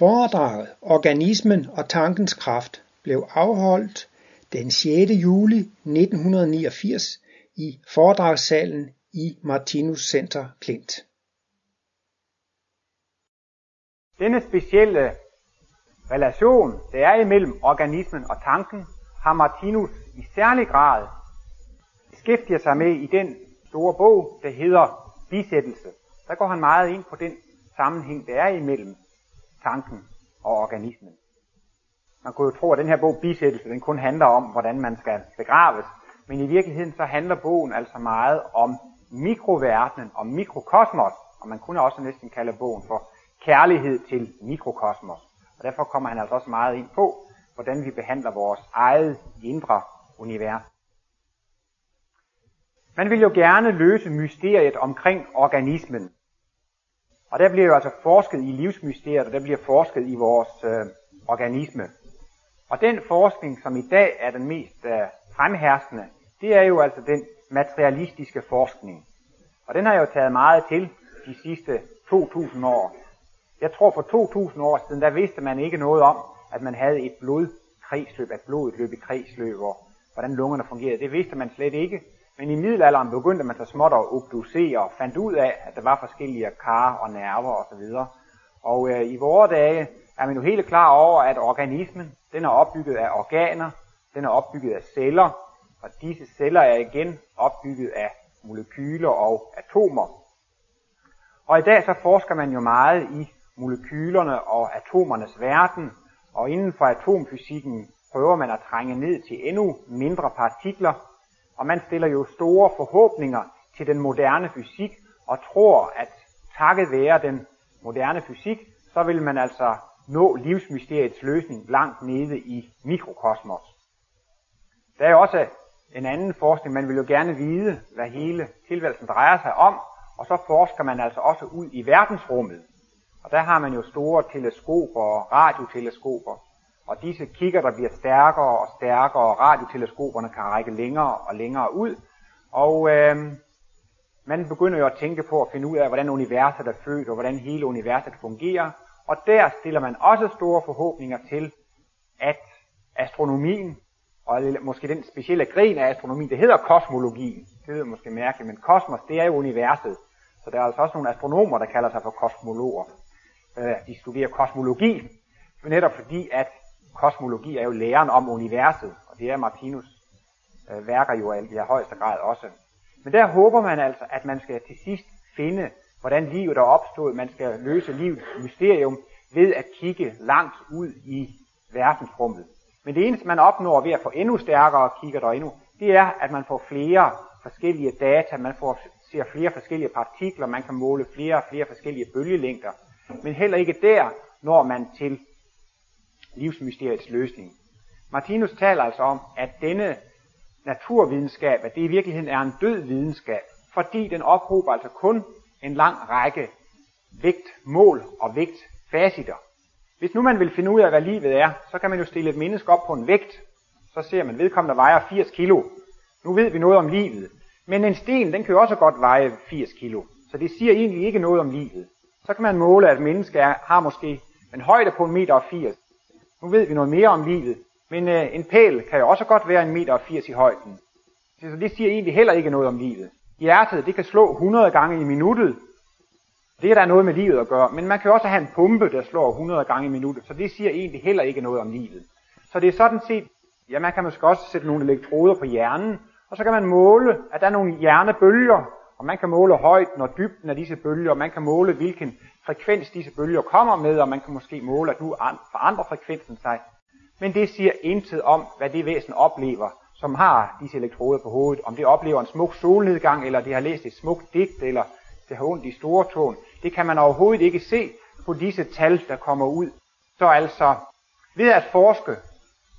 Foredraget Organismen og tankens kraft blev afholdt den 6. juli 1989 i foredragssalen i Martinus Center Klint. Denne specielle relation, der er imellem organismen og tanken, har Martinus i særlig grad beskæftiget sig med i den store bog, der hedder Bisættelse. Der går han meget ind på den sammenhæng, der er imellem tanken og organismen. Man kunne jo tro, at den her bog Bisættelse, den kun handler om, hvordan man skal begraves. Men i virkeligheden så handler bogen altså meget om mikroverdenen, om mikrokosmos, og man kunne også næsten kalde bogen for kærlighed til mikrokosmos. Og derfor kommer han altså også meget ind på, hvordan vi behandler vores eget indre univers. Man vil jo gerne løse mysteriet omkring organismen. Og der bliver jo altså forsket i livsmysteriet, og der bliver forsket i vores øh, organisme. Og den forskning, som i dag er den mest øh, fremherskende, det er jo altså den materialistiske forskning. Og den har jo taget meget til de sidste 2000 år. Jeg tror for 2000 år siden, der vidste man ikke noget om, at man havde et blodkredsløb, at blodet løb i kredsløb, og hvordan lungerne fungerede. Det vidste man slet ikke. Men i middelalderen begyndte man så småt at obducere og fandt ud af, at der var forskellige kar og nerver osv. Og, og øh, i vore dage er man jo helt klar over, at organismen den er opbygget af organer, den er opbygget af celler, og disse celler er igen opbygget af molekyler og atomer. Og i dag så forsker man jo meget i molekylerne og atomernes verden, og inden for atomfysikken prøver man at trænge ned til endnu mindre partikler, og man stiller jo store forhåbninger til den moderne fysik, og tror, at takket være den moderne fysik, så vil man altså nå livsmysteriets løsning langt nede i mikrokosmos. Der er også en anden forskning, man vil jo gerne vide, hvad hele tilværelsen drejer sig om, og så forsker man altså også ud i verdensrummet. Og der har man jo store teleskoper og radioteleskoper, og disse kigger, der bliver stærkere og stærkere, og radioteleskoperne kan række længere og længere ud. Og øh, man begynder jo at tænke på at finde ud af, hvordan universet er født, og hvordan hele universet fungerer. Og der stiller man også store forhåbninger til, at astronomien, og måske den specielle gren af astronomien, det hedder kosmologi. Det lyder måske mærkeligt, men kosmos, det er jo universet. Så der er altså også nogle astronomer, der kalder sig for kosmologer. Øh, de studerer kosmologi, netop fordi, at kosmologi er jo læren om universet, og det er Martinus øh, værker jo i højeste grad også. Men der håber man altså, at man skal til sidst finde, hvordan livet er opstået. Man skal løse livets mysterium ved at kigge langt ud i verdensrummet. Men det eneste, man opnår ved at få endnu stærkere kigger der endnu, det er, at man får flere forskellige data, man får, ser flere forskellige partikler, man kan måle flere og flere forskellige bølgelængder. Men heller ikke der når man til livsmysteriets løsning. Martinus taler altså om, at denne naturvidenskab, at det i virkeligheden er en død videnskab, fordi den ophober altså kun en lang række vægtmål og vægtfaciter. Hvis nu man vil finde ud af, hvad livet er, så kan man jo stille et menneske op på en vægt. Så ser man, vedkommende vejer 80 kilo. Nu ved vi noget om livet. Men en sten, den kan jo også godt veje 80 kilo. Så det siger egentlig ikke noget om livet. Så kan man måle, at et menneske er, har måske en højde på 1,80 meter nu ved vi noget mere om livet, men øh, en pæl kan jo også godt være en meter og 80 i højden. Så det siger egentlig heller ikke noget om livet. Hjertet, det kan slå 100 gange i minuttet. Det er der noget med livet at gøre. Men man kan jo også have en pumpe, der slår 100 gange i minuttet. Så det siger egentlig heller ikke noget om livet. Så det er sådan set, ja man kan måske også sætte nogle elektroder på hjernen, og så kan man måle, at der er nogle hjernebølger, og man kan måle højden og dybden af disse bølger, og man kan måle, hvilken frekvens disse bølger kommer med, og man kan måske måle, at nu forandrer frekvensen sig. Men det siger intet om, hvad det væsen oplever, som har disse elektroder på hovedet. Om det oplever en smuk solnedgang, eller det har læst et smukt digt, eller det har ondt i store tåen. Det kan man overhovedet ikke se på disse tal, der kommer ud. Så altså, ved at forske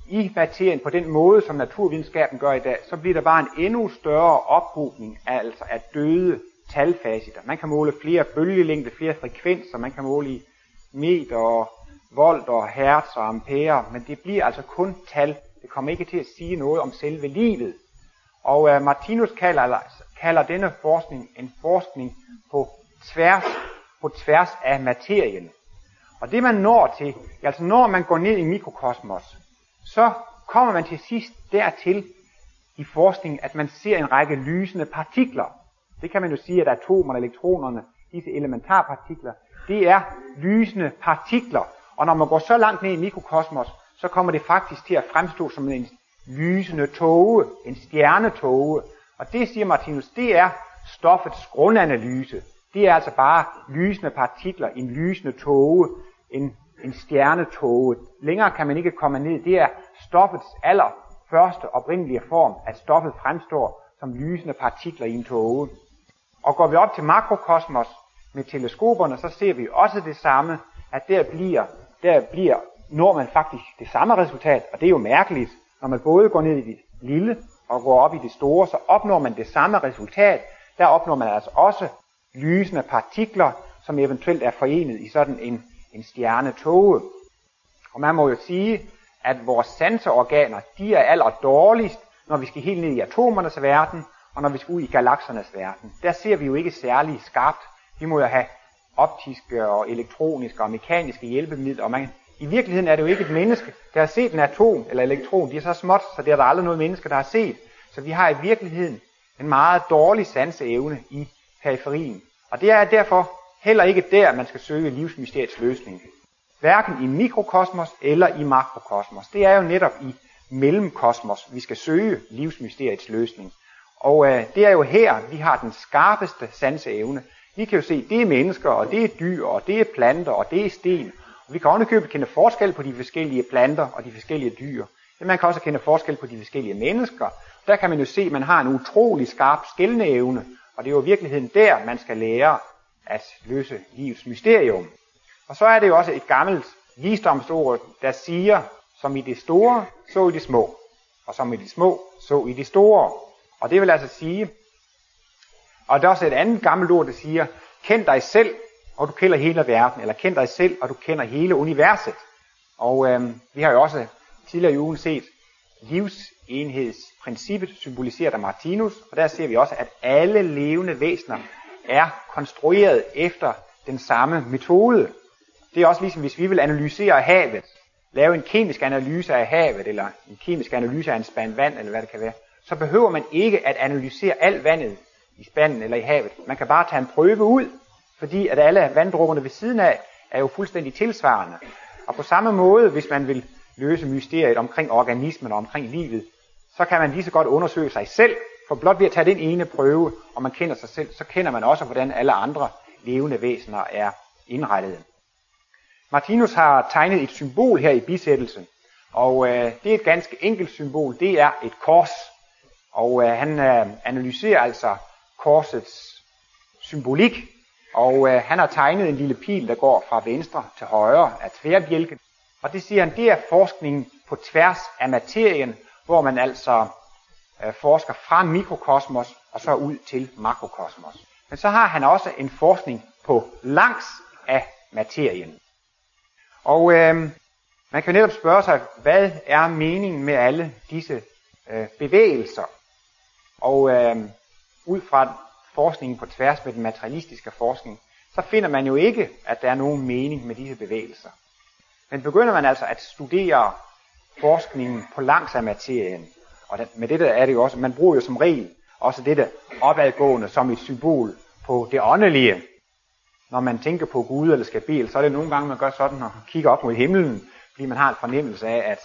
i materien på den måde, som naturvidenskaben gør i dag, så bliver der bare en endnu større ophobning af, altså af døde talfaciter. Man kan måle flere bølgelængder, flere frekvenser, man kan måle i meter, og volt og hertz og ampere, men det bliver altså kun tal. Det kommer ikke til at sige noget om selve livet. Og uh, Martinus kalder, kalder denne forskning en forskning på tværs, på tværs af materien. Og det man når til, altså når man går ned i mikrokosmos, så kommer man til sidst dertil i forskningen, at man ser en række lysende partikler. Det kan man jo sige, at atomerne, elektronerne, disse elementarpartikler, det er lysende partikler. Og når man går så langt ned i mikrokosmos, så kommer det faktisk til at fremstå som en lysende tåge, en stjernetåge. Og det siger Martinus, det er stoffets grundanalyse. Det er altså bare lysende partikler, en lysende tåge, en, en stjernetåge. Længere kan man ikke komme ned. Det er stoffets aller første oprindelige form, at stoffet fremstår som lysende partikler i en tåge. Og går vi op til makrokosmos med teleskoperne, så ser vi også det samme, at der bliver, der bliver, når man faktisk det samme resultat, og det er jo mærkeligt, når man både går ned i det lille og går op i det store, så opnår man det samme resultat. Der opnår man altså også lysende partikler, som eventuelt er forenet i sådan en, en stjernetåge. Og man må jo sige, at vores sanseorganer, de er aller dårligst, når vi skal helt ned i atomernes verden, og når vi skal ud i galaksernes verden. Der ser vi jo ikke særlig skarpt. Vi må jo have optiske og elektroniske og mekaniske hjælpemidler, og man, i virkeligheden er det jo ikke et menneske, der har set en atom eller elektron. De er så småt, så det er der aldrig noget menneske, der har set. Så vi har i virkeligheden en meget dårlig sanseevne i periferien. Og det er derfor heller ikke der, man skal søge livsmysteriets løsning. Hverken i mikrokosmos eller i makrokosmos. Det er jo netop i mellemkosmos, vi skal søge livsmysteriets løsning. Og øh, det er jo her, vi har den skarpeste sanseevne. Vi kan jo se, det er mennesker, og det er dyr, og det er planter, og det er sten. Og vi kan ovenikøbet kende forskel på de forskellige planter og de forskellige dyr. Men man kan også kende forskel på de forskellige mennesker. Der kan man jo se, at man har en utrolig skarp skældneevne, og det er jo i virkeligheden der, man skal lære at løse livets mysterium. Og så er det jo også et gammelt visdomsord, der siger, som i det store, så i det små. Og som i det små, så i det store. Og det vil altså sige, og der er også et andet gammelt ord, der siger, kend dig selv, og du kender hele verden, eller kend dig selv, og du kender hele universet. Og øh, vi har jo også tidligere i ugen set livsenhedsprincippet symboliseret af Martinus, og der ser vi også, at alle levende væsener er konstrueret efter den samme metode. Det er også ligesom, hvis vi vil analysere havet, lave en kemisk analyse af havet, eller en kemisk analyse af en spand vand, eller hvad det kan være, så behøver man ikke at analysere alt vandet i spanden eller i havet. Man kan bare tage en prøve ud, fordi at alle vanddrupperne ved siden af er jo fuldstændig tilsvarende. Og på samme måde, hvis man vil løse mysteriet omkring organismen og omkring livet, så kan man lige så godt undersøge sig selv, for blot ved at tage den ene prøve, og man kender sig selv, så kender man også, hvordan alle andre levende væsener er indrettet. Martinus har tegnet et symbol her i bisættelsen, og øh, det er et ganske enkelt symbol, det er et kors. Og øh, han øh, analyserer altså korsets symbolik, og øh, han har tegnet en lille pil, der går fra venstre til højre af tværbjælken. Og det siger han, det er forskning på tværs af materien, hvor man altså øh, forsker fra mikrokosmos og så ud til makrokosmos. Men så har han også en forskning på langs af materien. Og øh, man kan netop spørge sig, hvad er meningen med alle disse øh, bevægelser? Og øh, ud fra forskningen på tværs med den materialistiske forskning, så finder man jo ikke, at der er nogen mening med disse bevægelser. Men begynder man altså at studere forskningen på langs af materien, og med det der er det jo også, man bruger jo som regel også dette opadgående som et symbol på det åndelige. Når man tænker på Gud eller skal bede, så er det nogle gange, man gør sådan og kigger op mod himlen, fordi man har en fornemmelse af, at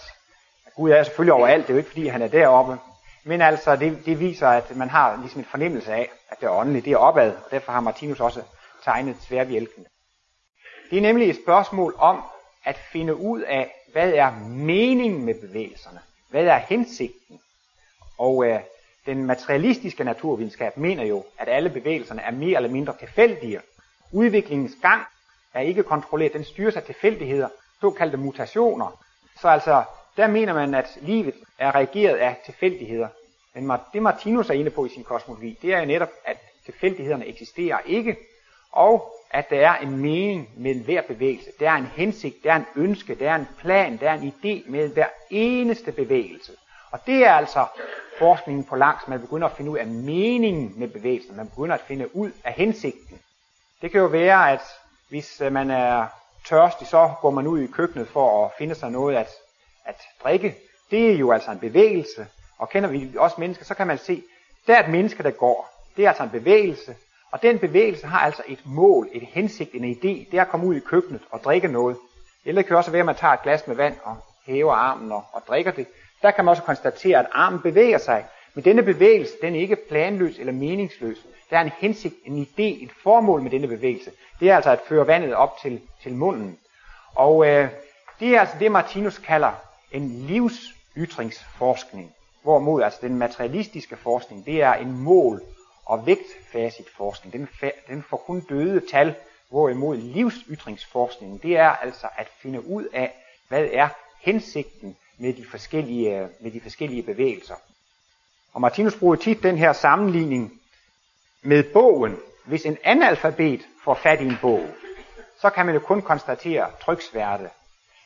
Gud er selvfølgelig overalt. Det er jo ikke, fordi han er deroppe. Men altså, det, det viser, at man har ligesom en fornemmelse af, at det åndelige, det er opad, og derfor har Martinus også tegnet tværvjælken. Det er nemlig et spørgsmål om at finde ud af, hvad er meningen med bevægelserne? Hvad er hensigten? Og øh, den materialistiske naturvidenskab mener jo, at alle bevægelserne er mere eller mindre tilfældige. Udviklingens gang er ikke kontrolleret, den styres af tilfældigheder, såkaldte mutationer. Så altså, der mener man, at livet er reageret af tilfældigheder. Men det Martinus er inde på i sin kosmologi, det er jo netop, at tilfældighederne eksisterer ikke, og at der er en mening med hver bevægelse. Der er en hensigt, der er en ønske, der er en plan, der er en idé med hver eneste bevægelse. Og det er altså forskningen på langs. Man begynder at finde ud af meningen med bevægelsen. Man begynder at finde ud af hensigten. Det kan jo være, at hvis øh, man er tørstig, så går man ud i køkkenet for at finde sig noget at, at drikke. Det er jo altså en bevægelse, og kender vi også mennesker, så kan man se, der er et menneske, der går. Det er altså en bevægelse, og den bevægelse har altså et mål, et hensigt, en idé. Det er at komme ud i køkkenet og drikke noget. Eller det kan også være, at man tager et glas med vand og hæver armen og, og drikker det. Der kan man også konstatere, at armen bevæger sig. Men denne bevægelse, den er ikke planløs eller meningsløs. Der er en hensigt, en idé, et formål med denne bevægelse. Det er altså at føre vandet op til, til munden. Og øh, det er altså det, Martinus kalder en livsytringsforskning. Hvorimod altså den materialistiske forskning, det er en mål- og vægtfacitforskning. Den, den får kun døde tal, hvorimod livsytringsforskningen, det er altså at finde ud af, hvad er hensigten med de forskellige, med de forskellige bevægelser. Og Martinus bruger tit den her sammenligning med bogen. Hvis en analfabet får fat i en bog, så kan man jo kun konstatere tryksværte.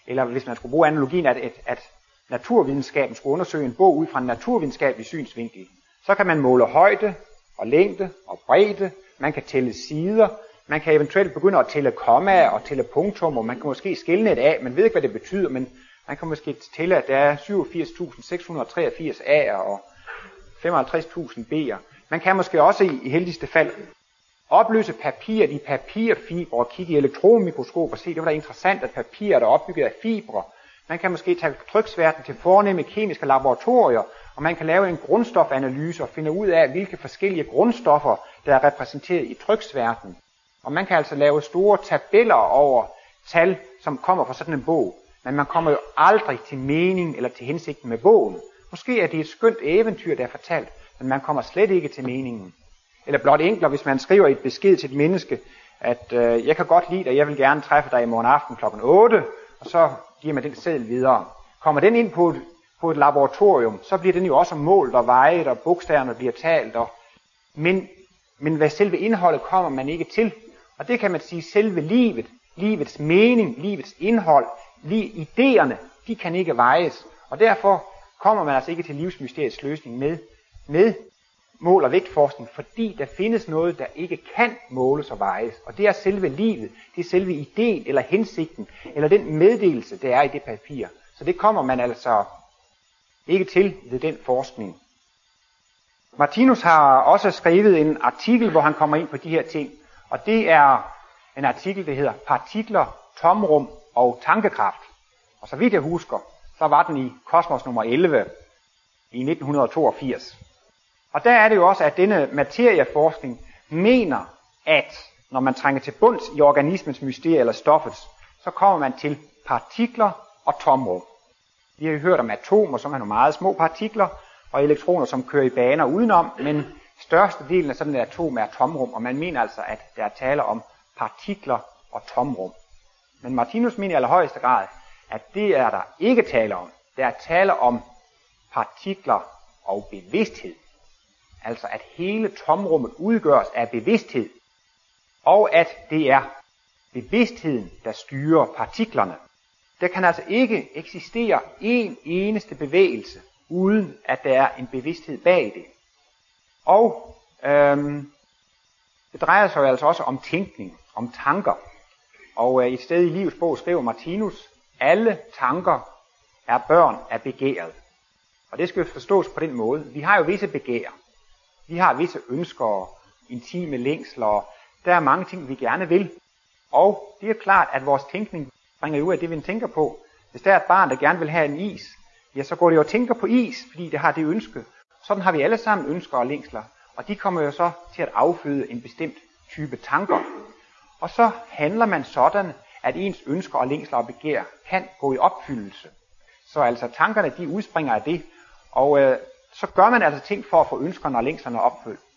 Eller hvis man skulle bruge analogien, at, at, at naturvidenskaben skulle undersøge en bog ud fra en naturvidenskabelig synsvinkel, så kan man måle højde og længde og bredde, man kan tælle sider, man kan eventuelt begynde at tælle kommaer og tælle punktum, og man kan måske skille et af, man ved ikke, hvad det betyder, men man kan måske tælle, at der er 87.683 A'er og 55.000 B'er. Man kan måske også i, i heldigste fald opløse papiret i papirfibre og kigge i elektronmikroskop og se, det var da interessant, at papiret er opbygget af fibre. Man kan måske tage tryksværten til fornemme kemiske laboratorier, og man kan lave en grundstofanalyse og finde ud af, hvilke forskellige grundstoffer, der er repræsenteret i tryksværten. Og man kan altså lave store tabeller over tal, som kommer fra sådan en bog. Men man kommer jo aldrig til mening eller til hensigten med bogen. Måske er det et skønt eventyr, der er fortalt, men man kommer slet ikke til meningen. Eller blot enklere, hvis man skriver et besked til et menneske, at øh, jeg kan godt lide dig, jeg vil gerne træffe dig i morgen aften kl. 8, og så giver man den seddel videre. Kommer den ind på et, på et laboratorium, så bliver den jo også målt og vejet, og bogstaverne bliver talt. Og, men, men hvad selve indholdet kommer man ikke til. Og det kan man sige, selve livet, livets mening, livets indhold, li- idéerne, de kan ikke vejes. Og derfor kommer man altså ikke til livsmysteriets løsning med, med mål- og vægtforskning, fordi der findes noget, der ikke kan måles og vejes. Og det er selve livet, det er selve ideen eller hensigten, eller den meddelelse, der er i det papir. Så det kommer man altså ikke til ved den forskning. Martinus har også skrevet en artikel, hvor han kommer ind på de her ting. Og det er en artikel, der hedder Partikler, tomrum og tankekraft. Og så vidt jeg husker, så var den i Kosmos nummer 11 i 1982. Og der er det jo også, at denne materieforskning mener, at når man trænger til bunds i organismens mysterie eller stoffets, så kommer man til partikler og tomrum. Vi har jo hørt om atomer, som er nogle meget små partikler, og elektroner, som kører i baner udenom, men størstedelen af sådan et atom er tomrum, og man mener altså, at der er tale om partikler og tomrum. Men Martinus mener i allerhøjeste grad, at det er der ikke tale om. Der er tale om partikler og bevidsthed. Altså at hele tomrummet udgøres af bevidsthed, og at det er bevidstheden, der styrer partiklerne. Der kan altså ikke eksistere en eneste bevægelse, uden at der er en bevidsthed bag det. Og øhm, det drejer sig jo altså også om tænkning, om tanker. Og øh, et sted i livets bog skriver Martinus, alle tanker er børn af begæret. Og det skal jo forstås på den måde. Vi har jo visse begær. Vi har visse ønsker og intime længsler. Der er mange ting, vi gerne vil. Og det er klart, at vores tænkning bringer ud af det, vi tænker på. Hvis der er et barn, der gerne vil have en is, ja, så går det jo og tænker på is, fordi det har det ønske. Sådan har vi alle sammen ønsker og længsler. Og de kommer jo så til at afføde en bestemt type tanker. Og så handler man sådan, at ens ønsker og længsler og begær kan gå i opfyldelse. Så altså tankerne, de udspringer af det. Og øh, så gør man altså ting for at få ønskerne og længslerne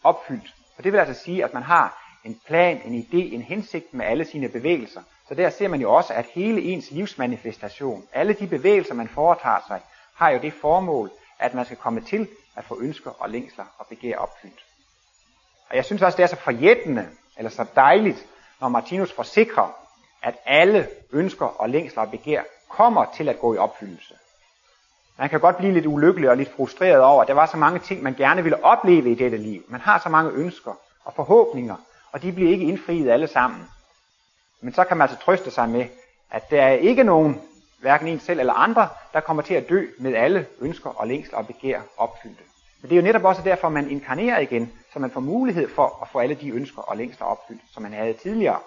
opfyldt. Og det vil altså sige, at man har en plan, en idé, en hensigt med alle sine bevægelser. Så der ser man jo også, at hele ens livsmanifestation, alle de bevægelser, man foretager sig, har jo det formål, at man skal komme til at få ønsker og længsler og begær opfyldt. Og jeg synes også, det er så forjættende, eller så dejligt, når Martinus forsikrer, at alle ønsker og længsler og begær kommer til at gå i opfyldelse. Man kan godt blive lidt ulykkelig og lidt frustreret over, at der var så mange ting, man gerne ville opleve i dette liv. Man har så mange ønsker og forhåbninger, og de bliver ikke indfriet alle sammen. Men så kan man altså trøste sig med, At der er ikke nogen, hverken en selv eller andre, der kommer til at dø med alle ønsker og længsler og begær opfyldte. Men det er jo netop også derfor, man inkarnerer igen, så man får mulighed for at få alle de ønsker og længsler opfyldt, som man havde tidligere.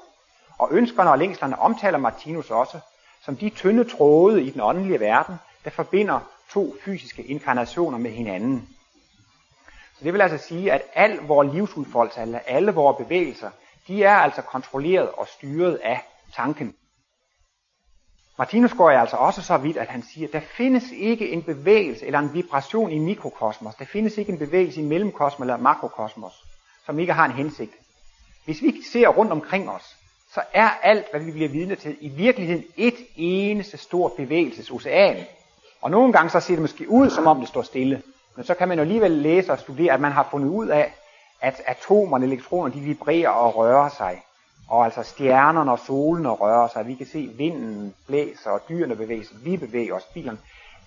Og ønskerne og længslerne omtaler Martinus også som de tynde tråde i den åndelige verden, der forbinder to fysiske inkarnationer med hinanden. Så det vil altså sige, at al vores livsudfoldelse, eller alle vores bevægelser, de er altså kontrolleret og styret af tanken. Martinus går altså også så vidt, at han siger, at der findes ikke en bevægelse eller en vibration i mikrokosmos. Der findes ikke en bevægelse i mellemkosmos eller makrokosmos, som ikke har en hensigt. Hvis vi ser rundt omkring os, så er alt, hvad vi bliver vidne til, i virkeligheden et eneste stort bevægelsesocean. Og nogle gange så ser det måske ud, som om det står stille. Men så kan man jo alligevel læse og studere, at man har fundet ud af, at atomerne, elektronerne, de vibrerer og rører sig. Og altså stjernerne og solen og rører sig. Vi kan se vinden blæser og dyrene bevæger sig. Vi bevæger os, bilerne.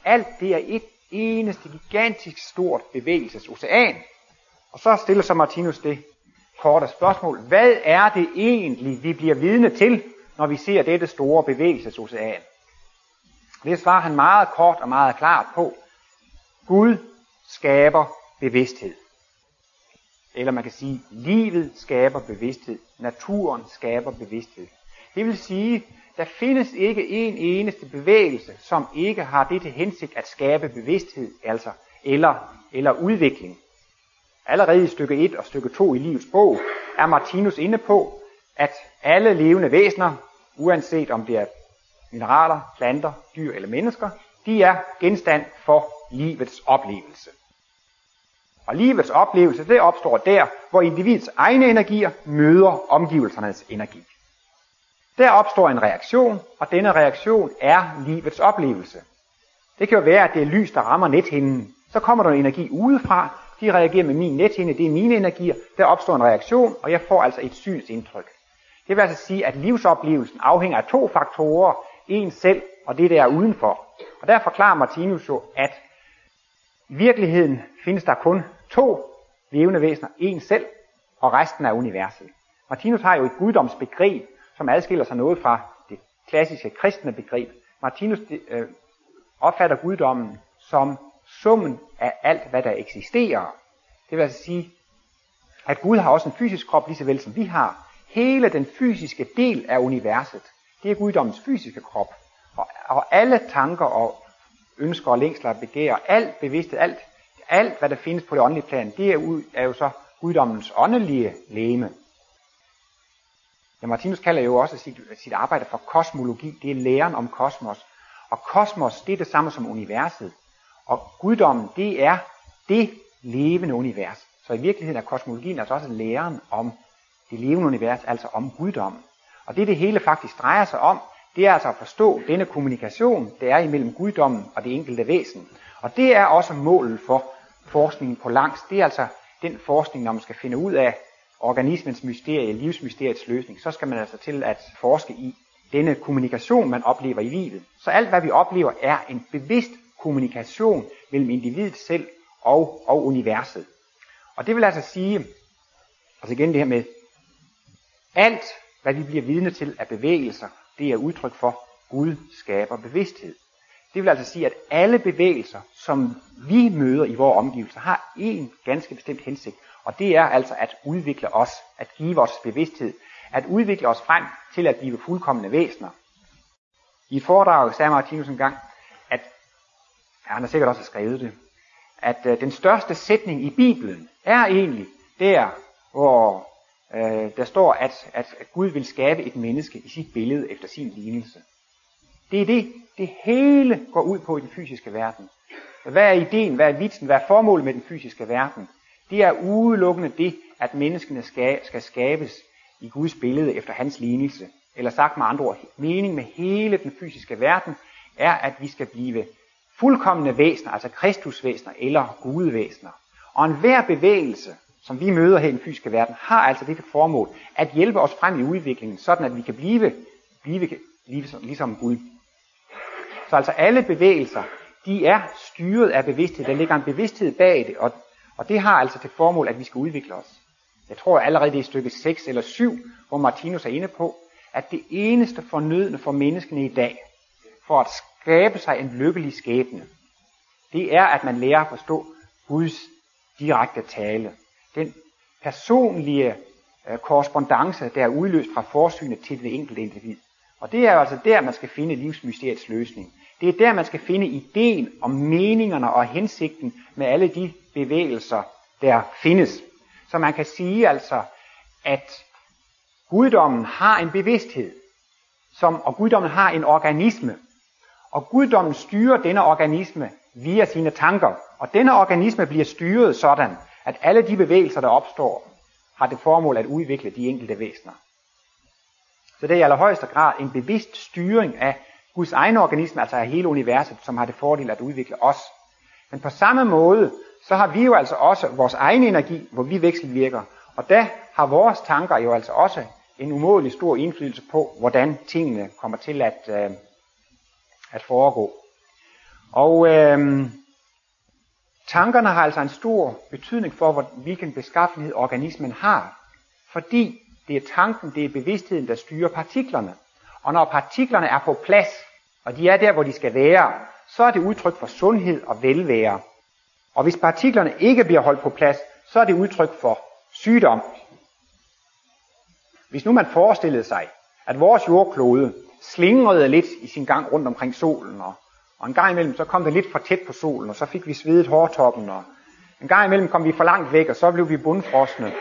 Alt det er et eneste gigantisk stort bevægelsesocean. Og så stiller så Martinus det korte spørgsmål. Hvad er det egentlig, vi bliver vidne til, når vi ser dette store bevægelsesocean? Det svarer han meget kort og meget klart på. Gud skaber bevidsthed. Eller man kan sige, livet skaber bevidsthed. Naturen skaber bevidsthed. Det vil sige, der findes ikke en eneste bevægelse, som ikke har det til hensigt at skabe bevidsthed, altså, eller, eller udvikling. Allerede i stykke 1 og stykke 2 i livets bog er Martinus inde på, at alle levende væsener, uanset om det er mineraler, planter, dyr eller mennesker, de er genstand for livets oplevelse. Og livets oplevelse, det opstår der, hvor individets egne energier møder omgivelsernes energi. Der opstår en reaktion, og denne reaktion er livets oplevelse. Det kan jo være, at det er lys, der rammer nethinden. Så kommer der en energi udefra, de reagerer med min nethinde, det er mine energier, der opstår en reaktion, og jeg får altså et synsindtryk. Det vil altså sige, at livsoplevelsen afhænger af to faktorer, en selv og det, der er udenfor. Og der forklarer Martinus jo, at i virkeligheden findes der kun to levende væsener, en selv, og resten af universet. Martinus har jo et guddomsbegreb, som adskiller sig noget fra det klassiske kristne begreb. Martinus øh, opfatter guddommen som summen af alt, hvad der eksisterer. Det vil altså sige, at Gud har også en fysisk krop, lige så vel som vi har. Hele den fysiske del af universet, det er guddommens fysiske krop. Og, og alle tanker og ønsker og længsler og begær, alt bevidsthed, alt, alt hvad der findes på det åndelige plan, det er, ud, er jo så guddommens åndelige læme. Ja, Martinus kalder jo også sit, sit arbejde for kosmologi, det er læren om kosmos. Og kosmos, det er det samme som universet. Og guddommen, det er det levende univers. Så i virkeligheden er kosmologien altså også læren om det levende univers, altså om guddommen. Og det det hele faktisk drejer sig om, det er altså at forstå denne kommunikation, der er imellem guddommen og det enkelte væsen. Og det er også målet for forskningen på langs. Det er altså den forskning, når man skal finde ud af organismens mysterie, livsmysteriets løsning, så skal man altså til at forske i denne kommunikation, man oplever i livet. Så alt, hvad vi oplever, er en bevidst kommunikation mellem individet selv og, og universet. Og det vil altså sige, altså igen det her med, alt hvad vi bliver vidne til af bevægelser, det er udtryk for, Gud skaber bevidsthed. Det vil altså sige, at alle bevægelser, som vi møder i vores omgivelser, har en ganske bestemt hensigt. Og det er altså at udvikle os, at give os bevidsthed, at udvikle os frem til at blive fuldkommende væsener. I et foredrag sagde Martinus en gang, ja, han har sikkert også skrevet det, at øh, den største sætning i Bibelen er egentlig der, hvor øh, der står, at, at Gud vil skabe et menneske i sit billede efter sin lignelse. Det er det, det hele går ud på i den fysiske verden. Hvad er ideen, hvad er vitsen, hvad er formålet med den fysiske verden? Det er udelukkende det, at menneskene skal, skal skabes i Guds billede efter hans lignelse. Eller sagt med andre ord, mening med hele den fysiske verden er, at vi skal blive fuldkommende væsener, altså kristusvæsener eller gudevæsener. Og enhver bevægelse, som vi møder her i den fysiske verden, har altså det formål at hjælpe os frem i udviklingen, sådan at vi kan blive, blive ligesom, ligesom Gud. Så altså alle bevægelser, de er styret af bevidsthed. Der ligger en bevidsthed bag det, og, og det har altså til formål, at vi skal udvikle os. Jeg tror allerede det er stykke 6 eller 7, hvor Martinus er inde på, at det eneste fornødne for menneskene i dag, for at skabe sig en lykkelig skæbne, det er, at man lærer at forstå Guds direkte tale. Den personlige øh, korrespondence, der er udløst fra forsynet til det enkelte individ. Og det er altså der, man skal finde livsmysteriets løsning. Det er der, man skal finde ideen om meningerne og hensigten med alle de bevægelser, der findes. Så man kan sige altså, at guddommen har en bevidsthed, som, og guddommen har en organisme. Og guddommen styrer denne organisme via sine tanker. Og denne organisme bliver styret sådan, at alle de bevægelser, der opstår, har det formål at udvikle de enkelte væsener. Så det er i allerhøjeste grad en bevidst styring af Guds egen organisme, altså af hele universet, som har det fordel at udvikle os. Men på samme måde, så har vi jo altså også vores egen energi, hvor vi vekselvirker. Og der har vores tanker jo altså også en umådelig stor indflydelse på, hvordan tingene kommer til at, øh, at foregå. Og øh, tankerne har altså en stor betydning for, hvilken beskaffenhed organismen har. Fordi det er tanken, det er bevidstheden, der styrer partiklerne. Og når partiklerne er på plads, og de er der, hvor de skal være, så er det udtryk for sundhed og velvære. Og hvis partiklerne ikke bliver holdt på plads, så er det udtryk for sygdom. Hvis nu man forestillede sig, at vores jordklode slingrede lidt i sin gang rundt omkring solen, og, og en gang imellem så kom det lidt for tæt på solen, og så fik vi svedet hårtoppen, og en gang imellem kom vi for langt væk, og så blev vi bundfrosne.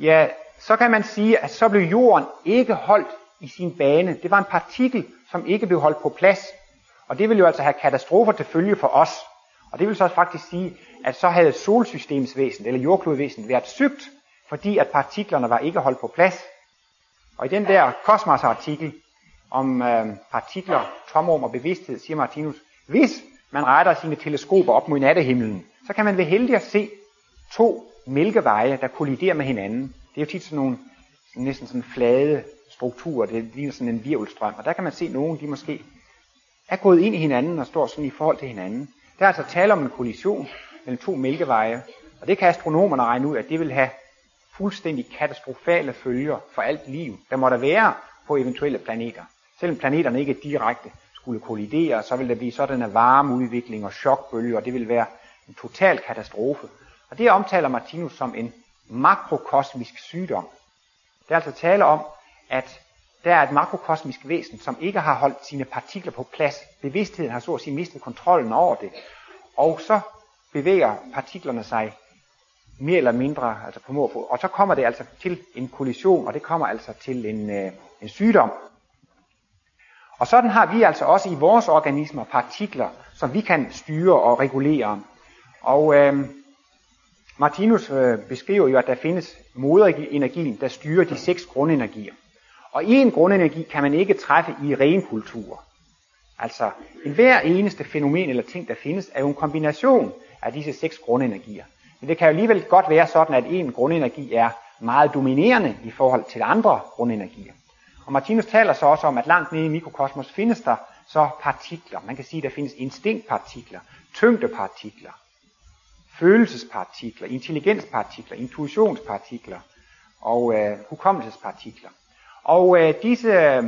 Ja, så kan man sige, at så blev jorden ikke holdt i sin bane. Det var en partikel, som ikke blev holdt på plads. Og det ville jo altså have katastrofer til følge for os. Og det vil så faktisk sige, at så havde solsystemets væsen, eller jordklodvæsen, været sygt, fordi at partiklerne var ikke holdt på plads. Og i den der kosmosartikel, om øh, partikler, tomrum og bevidsthed, siger Martinus, hvis man retter sine teleskoper op mod nattehimlen, så kan man ved heldig at se to mælkeveje, der kolliderer med hinanden. Det er jo tit sådan nogle sådan næsten sådan flade strukturer, det ligner sådan en virvelstrøm, og der kan man se nogen, de måske er gået ind i hinanden og står sådan i forhold til hinanden. Der er altså tale om en kollision mellem to mælkeveje, og det kan astronomerne regne ud, at det vil have fuldstændig katastrofale følger for alt liv, der må der være på eventuelle planeter. Selvom planeterne ikke direkte skulle kollidere, så vil der blive sådan en varmeudvikling og chokbølger, og det vil være en total katastrofe. Og det omtaler Martinus som en makrokosmisk sygdom. Det er altså tale om, at der er et makrokosmisk væsen, som ikke har holdt sine partikler på plads. Bevidstheden har så at sige mistet kontrollen over det. Og så bevæger partiklerne sig mere eller mindre altså på må Og så kommer det altså til en kollision, og det kommer altså til en, øh, en sygdom. Og sådan har vi altså også i vores organismer partikler, som vi kan styre og regulere. Og øh, Martinus øh, beskriver jo, at der findes moderenergien, der styrer de seks grundenergier. Og en grundenergi kan man ikke træffe i ren kultur. Altså, en hver eneste fænomen eller ting, der findes, er jo en kombination af disse seks grundenergier. Men det kan jo alligevel godt være sådan, at en grundenergi er meget dominerende i forhold til andre grundenergier. Og Martinus taler så også om, at langt nede i mikrokosmos findes der så partikler. Man kan sige, at der findes instinktpartikler, tyngdepartikler, følelsespartikler, intelligenspartikler, intuitionspartikler og øh, hukommelsespartikler. Og øh, disse øh,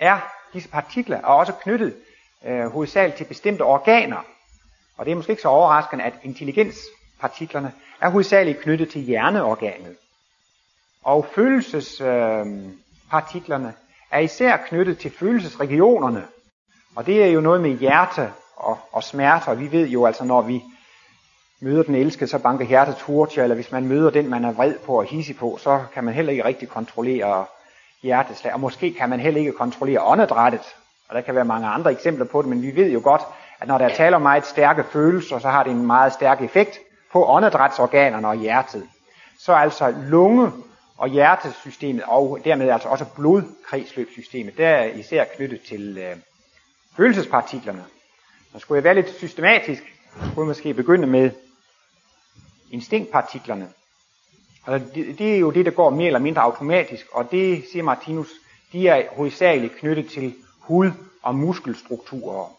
er disse partikler er også knyttet øh, hovedsageligt til bestemte organer. Og det er måske ikke så overraskende, at intelligenspartiklerne er hovedsageligt knyttet til hjerneorganet. Og følelses, øh, er især knyttet til følelsesregionerne. Og det er jo noget med hjerte og, og smerte, og vi ved jo altså, når vi møder den elskede, så banker hjertet hurtigt, eller hvis man møder den, man er vred på og hissig på, så kan man heller ikke rigtig kontrollere hjerteslag, og måske kan man heller ikke kontrollere åndedrættet, og der kan være mange andre eksempler på det, men vi ved jo godt, at når der taler om meget stærke følelser, så har det en meget stærk effekt på åndedrætsorganerne og hjertet. Så altså lunge og hjertesystemet, og dermed altså også blodkredsløbssystemet, der er især knyttet til øh, følelsespartiklerne. Så skulle jeg være lidt systematisk, kunne jeg måske begynde med instinktpartiklerne. Altså, det, det er jo det, der går mere eller mindre automatisk, og det, siger Martinus, de er hovedsageligt knyttet til hud- og muskelstrukturer.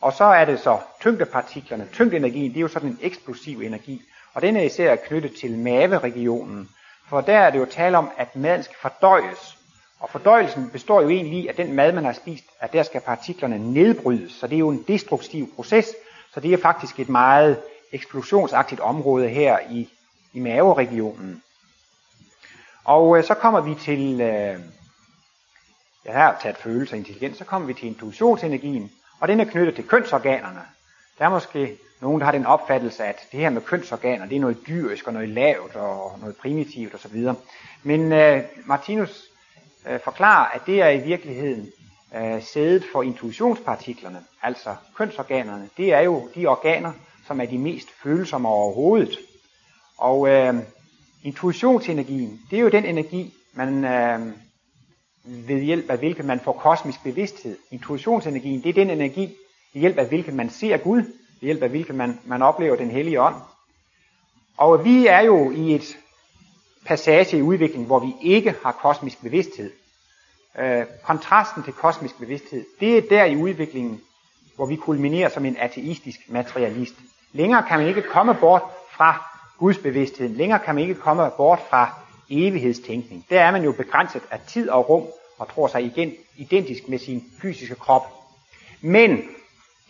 Og så er det så tyngdepartiklerne. Tyngdenergien, det er jo sådan en eksplosiv energi, og den er især knyttet til maveregionen, For der er det jo tale om, at maden skal fordøjes. Og fordøjelsen består jo egentlig i, at den mad, man har spist, at der skal partiklerne nedbrydes. Så det er jo en destruktiv proces. Så det er faktisk et meget eksplosionsagtigt område her i, i maveregionen. Og øh, så kommer vi til, øh, jeg har taget følelse og intelligens, så kommer vi til intuitionsenergien, og den er knyttet til kønsorganerne. Der er måske nogen, der har den opfattelse, at det her med kønsorganer, det er noget dyrisk og noget lavt og noget primitivt osv. Men øh, Martinus øh, forklarer, at det er i virkeligheden øh, sædet for intuitionspartiklerne, altså kønsorganerne. Det er jo de organer, som er de mest følsomme overhovedet. Og øh, intuitionsenergien, det er jo den energi, man øh, ved hjælp af hvilken man får kosmisk bevidsthed. Intuitionsenergien, det er den energi, ved hjælp af hvilken man ser Gud, ved hjælp af hvilken man, man oplever den hellige ånd. Og vi er jo i et passage i udviklingen, hvor vi ikke har kosmisk bevidsthed. Øh, kontrasten til kosmisk bevidsthed, det er der i udviklingen, hvor vi kulminerer som en ateistisk materialist. Længere kan man ikke komme bort fra Guds bevidsthed. Længere kan man ikke komme bort fra evighedstænkning. Der er man jo begrænset af tid og rum og tror sig igen identisk med sin fysiske krop. Men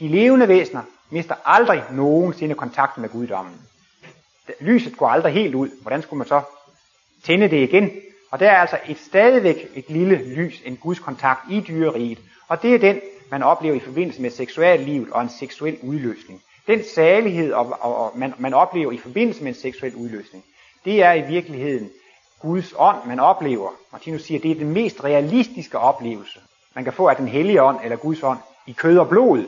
de levende væsener mister aldrig nogensinde kontakten med guddommen. Lyset går aldrig helt ud. Hvordan skulle man så tænde det igen? Og der er altså et stadigvæk et lille lys, en Guds kontakt i dyreriget. Og det er den, man oplever i forbindelse med seksuallivet og en seksuel udløsning. Den salighed, og, og, og man, man oplever i forbindelse med en seksuel udløsning, det er i virkeligheden Guds ånd, man oplever. Martinus siger, det er den mest realistiske oplevelse, man kan få af den hellige ånd eller Guds ånd i kød og blod.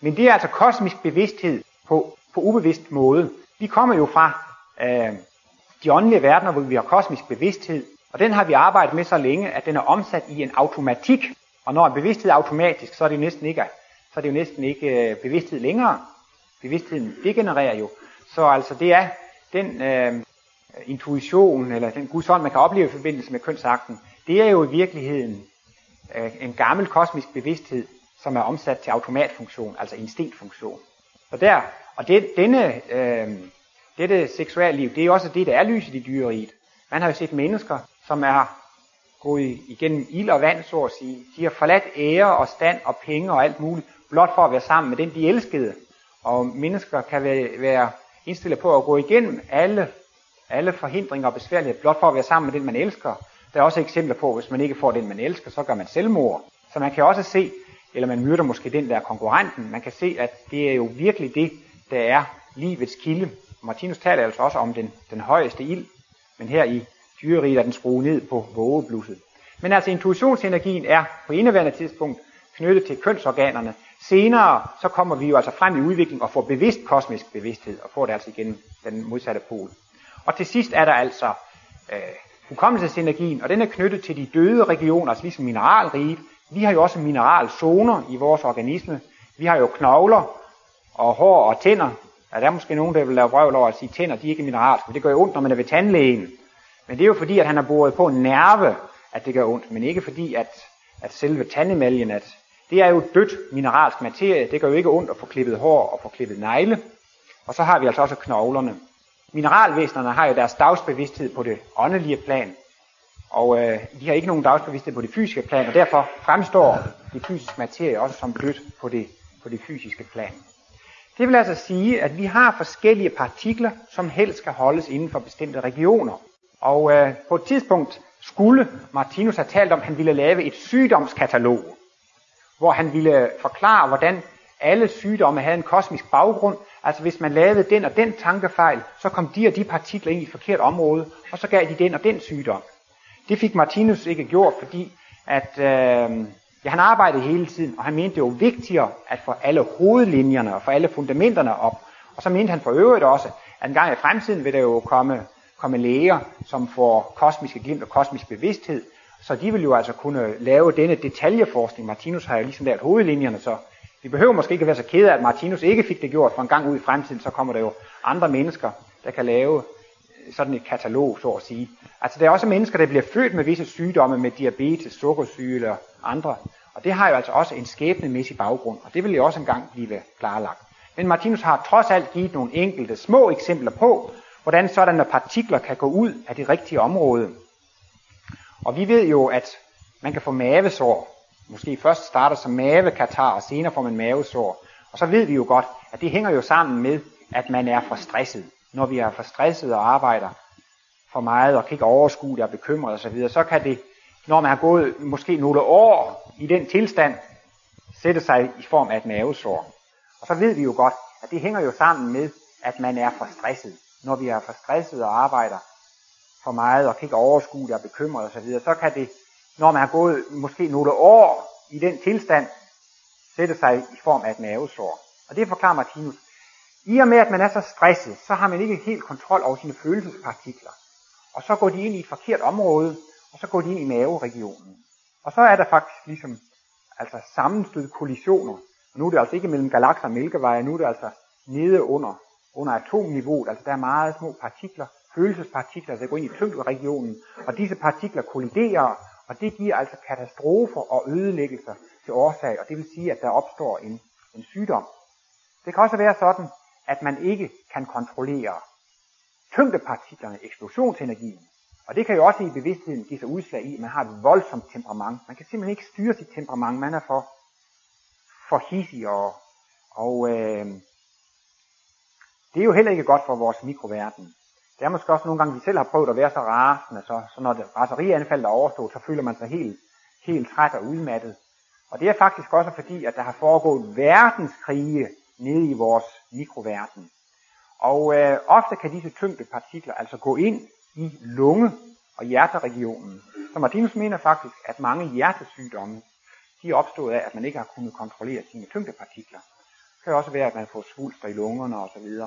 Men det er altså kosmisk bevidsthed på, på ubevidst måde. Vi kommer jo fra øh, de åndelige verdener, hvor vi har kosmisk bevidsthed, og den har vi arbejdet med så længe, at den er omsat i en automatik. Og når en bevidsthed er automatisk, så er det jo næsten ikke, så er det jo næsten ikke øh, bevidsthed længere. Bevidstheden degenererer jo. Så altså det er den øh, intuition, eller den gudsånd, man kan opleve i forbindelse med kønsakten, det er jo i virkeligheden øh, en gammel kosmisk bevidsthed, som er omsat til automatfunktion, altså instinktfunktion. Og der, og det, denne, øh, dette seksualliv, det er også det, der er lyset i dyreriet. Man har jo set mennesker, som er gået igennem ild og vand, så at sige. De har forladt ære og stand og penge og alt muligt, blot for at være sammen med den, de elskede. Og mennesker kan være indstillet på at gå igennem alle, alle forhindringer og besværligheder, blot for at være sammen med den, man elsker. Der er også eksempler på, at hvis man ikke får den, man elsker, så gør man selvmord. Så man kan også se, eller man myrder måske den der konkurrenten, man kan se, at det er jo virkelig det, der er livets kilde. Martinus taler altså også om den, den højeste ild, men her i dyreriget er den skruet ned på vågeblusset. Men altså intuitionsenergien er på indeværende tidspunkt knyttet til kønsorganerne. Senere så kommer vi jo altså frem i udvikling og får bevidst kosmisk bevidsthed, og får det altså igen den modsatte pol. Og til sidst er der altså øh, hukommelsesenergien, og den er knyttet til de døde regioner, altså ligesom mineralriget. Vi har jo også mineralzoner i vores organisme. Vi har jo knogler og hår og tænder. Ja, der er måske nogen, der vil lave røvl over at sige, at tænder de er ikke mineralske. Det gør jo ondt, når man er ved tandlægen. Men det er jo fordi, at han har boret på en nerve, at det gør ondt. Men ikke fordi, at, at selve tandemaljen, at det er jo dødt mineralsk materie. Det gør jo ikke ondt at få klippet hår og få klippet negle. Og så har vi altså også knoglerne. Mineralvæsenerne har jo deres dagsbevidsthed på det åndelige plan. Og øh, de har ikke nogen dagsbevidsthed på det fysiske plan, og derfor fremstår det fysiske materie også som blødt på det, på det fysiske plan. Det vil altså sige, at vi har forskellige partikler, som helst skal holdes inden for bestemte regioner. Og øh, på et tidspunkt skulle Martinus have talt om, at han ville lave et sygdomskatalog, hvor han ville forklare, hvordan alle sygdomme havde en kosmisk baggrund. Altså hvis man lavede den og den tankefejl, så kom de og de partikler ind i et forkert område, og så gav de den og den sygdom. Det fik Martinus ikke gjort, fordi at, øh, ja, han arbejdede hele tiden, og han mente, det var vigtigere at få alle hovedlinjerne og få alle fundamenterne op. Og så mente han for øvrigt også, at en gang i fremtiden vil der jo komme, komme læger, som får kosmiske glimt og kosmisk bevidsthed, så de vil jo altså kunne lave denne detaljeforskning. Martinus har jo ligesom lavet hovedlinjerne, så vi behøver måske ikke at være så kede af, at Martinus ikke fik det gjort, for en gang ud i fremtiden, så kommer der jo andre mennesker, der kan lave sådan et katalog, så at sige. Altså der er også mennesker, der bliver født med visse sygdomme, med diabetes, sukkersyge eller andre. Og det har jo altså også en skæbnemæssig baggrund, og det vil jo også engang blive klarlagt. Men Martinus har trods alt givet nogle enkelte små eksempler på, hvordan sådanne partikler kan gå ud af det rigtige område. Og vi ved jo, at man kan få mavesår. Måske først starter som mavekatar, og senere får man mavesår. Og så ved vi jo godt, at det hænger jo sammen med, at man er for stresset. Når vi er for stresset og arbejder for meget og kan ikke overskue det og bekymret osv., så kan det, når man har gået måske nogle år i den tilstand, sætte sig i form af et mavesår. Og så ved vi jo godt, at det hænger jo sammen med, at man er for stresset. Når vi er for stresset og arbejder for meget og kan ikke overskue det og bekymret osv., så kan det, når man har gået måske nogle år i den tilstand, sætte sig i form af et mavesår. Og det forklarer Martinus. I og med, at man er så stresset, så har man ikke helt kontrol over sine følelsespartikler. Og så går de ind i et forkert område, og så går de ind i maveregionen. Og så er der faktisk ligesom altså sammenstød kollisioner. Og nu er det altså ikke mellem galakser og mælkeveje, nu er det altså nede under, under atomniveauet. Altså der er meget små partikler, følelsespartikler, der går ind i tyngderegionen. Og disse partikler kolliderer, og det giver altså katastrofer og ødelæggelser til årsag. Og det vil sige, at der opstår en, en sygdom. Det kan også være sådan, at man ikke kan kontrollere tyngdepartiklerne, eksplosionsenergien. Og det kan jo også i bevidstheden give sig udslag i, at man har et voldsomt temperament. Man kan simpelthen ikke styre sit temperament. Man er for, for hissig og, og øh, det er jo heller ikke godt for vores mikroverden. Det er måske også nogle gange, vi selv har prøvet at være så rasende, så, så når det raserianfald er overstået, så føler man sig helt, helt træt og udmattet. Og det er faktisk også fordi, at der har foregået verdenskrige nede i vores mikroverden. Og øh, ofte kan disse tyngdepartikler altså gå ind i lunge- og hjerteregionen. Så Martinus mener faktisk, at mange hjertesygdomme, de er opstået af, at man ikke har kunnet kontrollere sine tyngdepartikler. Det kan også være, at man får svulster i lungerne osv.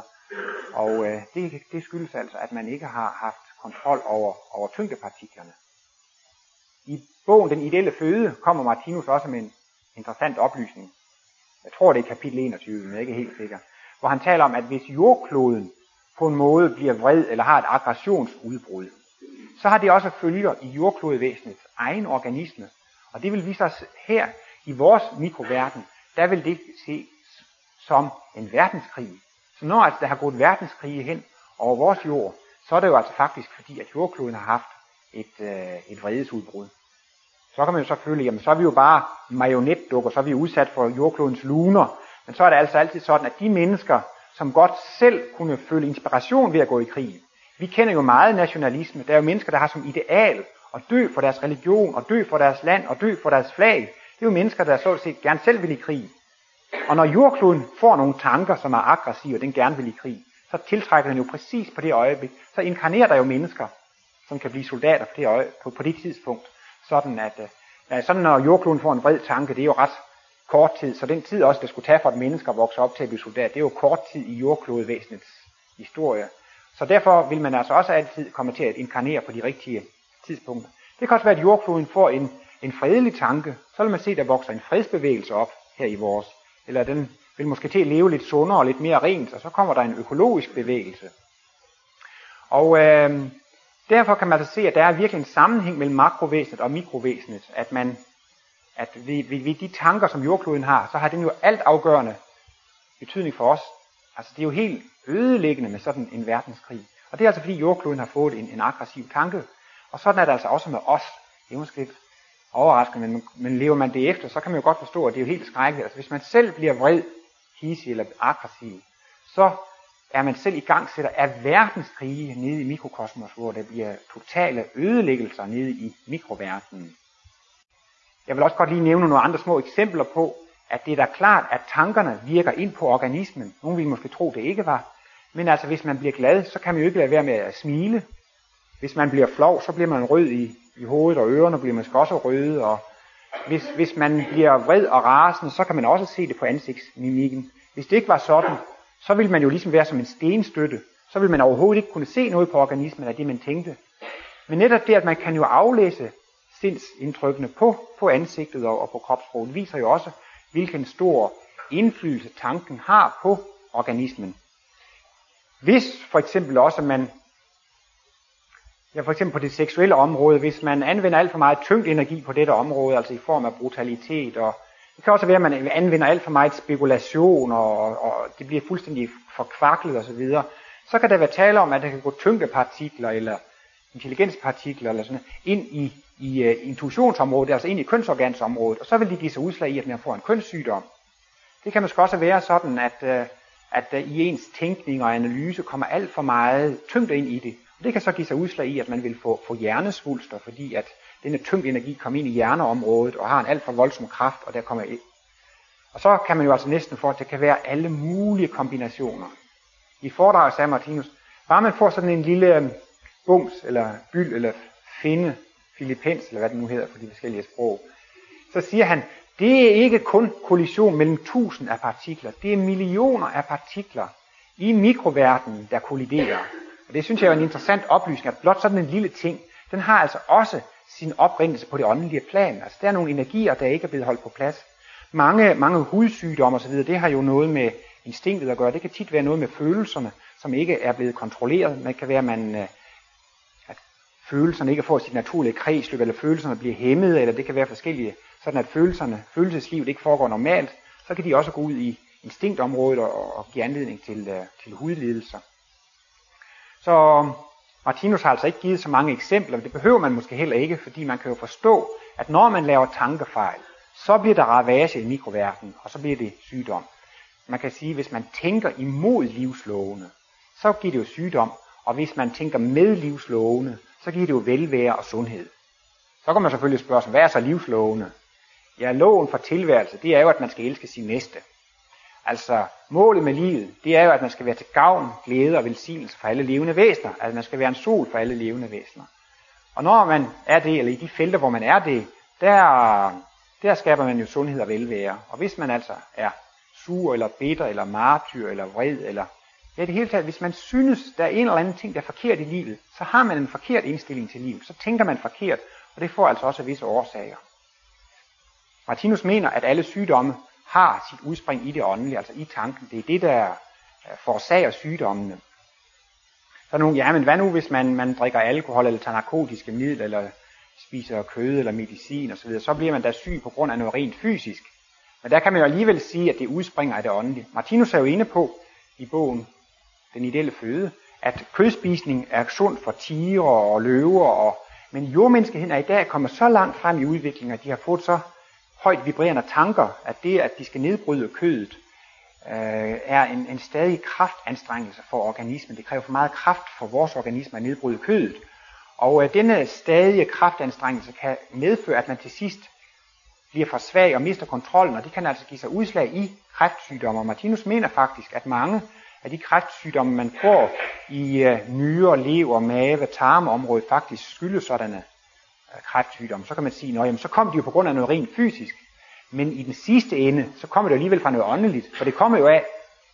Og øh, det, det skyldes altså, at man ikke har haft kontrol over, over tyngdepartiklerne. I bogen Den ideelle føde kommer Martinus også med en interessant oplysning. Jeg tror, det er kapitel 21, men jeg er ikke helt sikker. Hvor han taler om, at hvis jordkloden på en måde bliver vred eller har et aggressionsudbrud, så har det også følger i jordklodvæsenets egen organisme. Og det vil vise os her i vores mikroverden, der vil det se som en verdenskrig. Så når altså der har gået verdenskrig hen over vores jord, så er det jo altså faktisk fordi, at jordkloden har haft et, øh, et vredesudbrud. Så kan man jo så føle, jamen så er vi jo bare marionetdukker, så er vi udsat for jordklodens luner. Men så er det altså altid sådan, at de mennesker, som godt selv kunne føle inspiration ved at gå i krig. Vi kender jo meget nationalisme. Der er jo mennesker, der har som ideal at dø for deres religion, og dø for deres land, og dø for deres flag. Det er jo mennesker, der så set gerne selv vil i krig. Og når jordkloden får nogle tanker, som er aggressive, og den gerne vil i krig, så tiltrækker den jo præcis på det øjeblik. Så inkarnerer der jo mennesker, som kan blive soldater på det, øje, på, på det tidspunkt. Sådan at, øh, ja, sådan når jordkloden får en vred tanke, det er jo ret kort tid. Så den tid også, der skulle tage for et menneske at vokse op til at blive soldat, det er jo kort tid i jordklodvæsenets historie. Så derfor vil man altså også altid komme til at inkarnere på de rigtige tidspunkter. Det kan også være, at jordkloden får en, en fredelig tanke. Så vil man se, at der vokser en fredsbevægelse op her i vores. Eller den vil måske til at leve lidt sundere og lidt mere rent, og så kommer der en økologisk bevægelse. Og øh, derfor kan man altså se, at der er virkelig en sammenhæng mellem makrovæsenet og mikrovæsenet, at man at ved, ved, ved de tanker, som jordkloden har, så har den jo alt afgørende betydning for os. Altså det er jo helt ødelæggende med sådan en verdenskrig. Og det er altså fordi jordkloden har fået en, en aggressiv tanke. Og sådan er det altså også med os. Det er måske lidt overraskende, men, men lever man det efter, så kan man jo godt forstå, at det er jo helt skrækkeligt. Altså hvis man selv bliver vred, hissig eller aggressiv, så er man selv i gang sætter af verdenskrige nede i mikrokosmos, hvor der bliver totale ødelæggelser nede i mikroverdenen. Jeg vil også godt lige nævne nogle andre små eksempler på, at det er da klart, at tankerne virker ind på organismen. Nogle vil måske tro, det ikke var. Men altså, hvis man bliver glad, så kan man jo ikke lade være med at smile. Hvis man bliver flov, så bliver man rød i, i hovedet, og ørerne bliver måske også røde. Og hvis, hvis man bliver vred og rasende, så kan man også se det på ansigtsmimikken. Hvis det ikke var sådan, så ville man jo ligesom være som en stenstøtte. Så ville man overhovedet ikke kunne se noget på organismen af det, man tænkte. Men netop det, at man kan jo aflæse sindsindtrykkene på, på ansigtet og, og på kropssproget, viser jo også, hvilken stor indflydelse tanken har på organismen. Hvis for eksempel også man, ja for eksempel på det seksuelle område, hvis man anvender alt for meget tyngd energi på dette område, altså i form af brutalitet, og det kan også være, at man anvender alt for meget spekulation, og, og det bliver fuldstændig forkvaklet osv., så, Så kan der være tale om, at der kan gå tyngdepartikler eller intelligenspartikler eller sådan ind i, i uh, intuitionsområdet, altså ind i kønsorgansområdet, og så vil de give sig udslag i, at man får en kønssygdom. Det kan måske også være sådan, at, uh, at uh, i ens tænkning og analyse kommer alt for meget tyngde ind i det. Og det kan så give sig udslag i, at man vil få, få hjernesvulster, fordi at denne tyngde energi kommer ind i hjerneområdet og har en alt for voldsom kraft, og der kommer ind. Og så kan man jo altså næsten få, at det kan være alle mulige kombinationer. I foredraget sagde Martinus, bare man får sådan en lille øhm, bums, eller byld, eller finde, filipens, eller hvad det nu hedder på de forskellige sprog, så siger han, det er ikke kun kollision mellem tusind af partikler, det er millioner af partikler i mikroverdenen, der kolliderer. Og det synes jeg er en interessant oplysning, at blot sådan en lille ting, den har altså også sin oprindelse på det åndelige plan. Altså der er nogle energier, der ikke er blevet holdt på plads. Mange, mange hudsygdomme osv., det har jo noget med instinktet at gøre. Det kan tit være noget med følelserne, som ikke er blevet kontrolleret. Det kan være, at, man, øh, at følelserne ikke får sit naturlige kredsløb, eller følelserne bliver hæmmet, eller det kan være forskellige, sådan at følelserne, følelseslivet ikke foregår normalt. Så kan de også gå ud i instinktområdet og, og give anledning til, øh, til hudlidelser. Så Martinus har altså ikke givet så mange eksempler, men det behøver man måske heller ikke, fordi man kan jo forstå, at når man laver tankefejl, så bliver der ravage i mikroverdenen, og så bliver det sygdom. Man kan sige, at hvis man tænker imod livslovene, så giver det jo sygdom, og hvis man tænker med livslovene, så giver det jo velvære og sundhed. Så kan man selvfølgelig spørge sig, hvad er så livslovene? Ja, loven for tilværelse, det er jo, at man skal elske sin næste. Altså, målet med livet, det er jo, at man skal være til gavn, glæde og velsignelse for alle levende væsener. Altså, man skal være en sol for alle levende væsener. Og når man er det, eller i de felter, hvor man er det, der, der skaber man jo sundhed og velvære. Og hvis man altså er sur, eller bitter, eller martyr, eller vred, eller ja, det hele taget, hvis man synes, der er en eller anden ting, der er forkert i livet, så har man en forkert indstilling til livet. Så tænker man forkert, og det får altså også visse årsager. Martinus mener, at alle sygdomme har sit udspring i det åndelige, altså i tanken. Det er det, der øh, forårsager sygdommene. Så er nogen, ja, men hvad nu, hvis man, man drikker alkohol, eller tager narkotiske midler, eller spiser kød eller medicin osv., så bliver man da syg på grund af noget rent fysisk. Men der kan man jo alligevel sige, at det udspringer af det åndelige. Martinus er jo inde på i bogen Den ideelle føde, at kødspisning er sund for tiger og løver, og, men jordmenneskeheden er i dag kommet så langt frem i udviklingen, at de har fået så højt vibrerende tanker, at det, at de skal nedbryde kødet, øh, er en, en stadig kraftanstrengelse for organismen. Det kræver for meget kraft for vores organisme at nedbryde kødet. Og øh, denne stadige kraftanstrengelse kan medføre, at man til sidst bliver for svag og mister kontrollen, og det kan altså give sig udslag i kræftsygdomme. Og Martinus mener faktisk, at mange af de kræftsygdomme, man får i øh, nyre, lever, mave, tarmeområdet, faktisk skyldes sådanne kræftsygdom. Så kan man sige, at så kom de jo på grund af noget rent fysisk. Men i den sidste ende, så kommer det alligevel fra noget åndeligt. For det kommer jo af,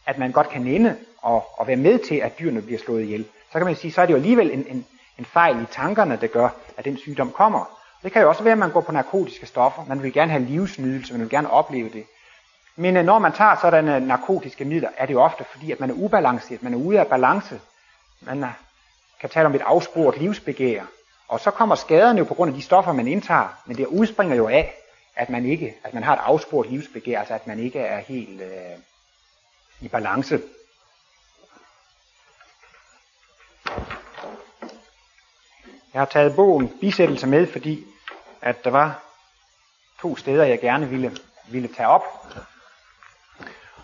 at man godt kan nænde og, og være med til, at dyrene bliver slået ihjel. Så kan man sige, så er det jo alligevel en, en, en fejl i tankerne, der gør, at den sygdom kommer. Det kan jo også være, at man går på narkotiske stoffer. Man vil gerne have livsnydelse, man vil gerne opleve det. Men øh, når man tager sådanne narkotiske midler, er det jo ofte fordi, at man er ubalanceret, man er ude af balance. Man øh, kan tale om et afsporet livsbegær. Og så kommer skaderne jo på grund af de stoffer, man indtager, men det udspringer jo af, at man ikke, at man har et afsporet livsbegær, altså at man ikke er helt øh, i balance. Jeg har taget bogen Bisættelse med, fordi at der var to steder, jeg gerne ville, ville tage op.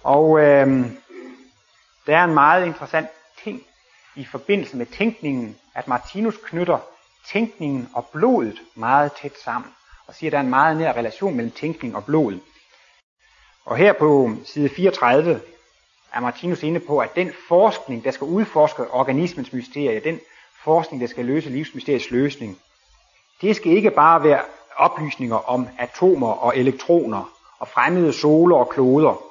Og øh, der er en meget interessant ting i forbindelse med tænkningen, at Martinus knytter tænkningen og blodet meget tæt sammen, og siger, at der er en meget nær relation mellem tænkning og blod. Og her på side 34 er Martinus inde på, at den forskning, der skal udforske organismens mysterie, den forskning, der skal løse livsmysteriets løsning, det skal ikke bare være oplysninger om atomer og elektroner og fremmede soler og kloder.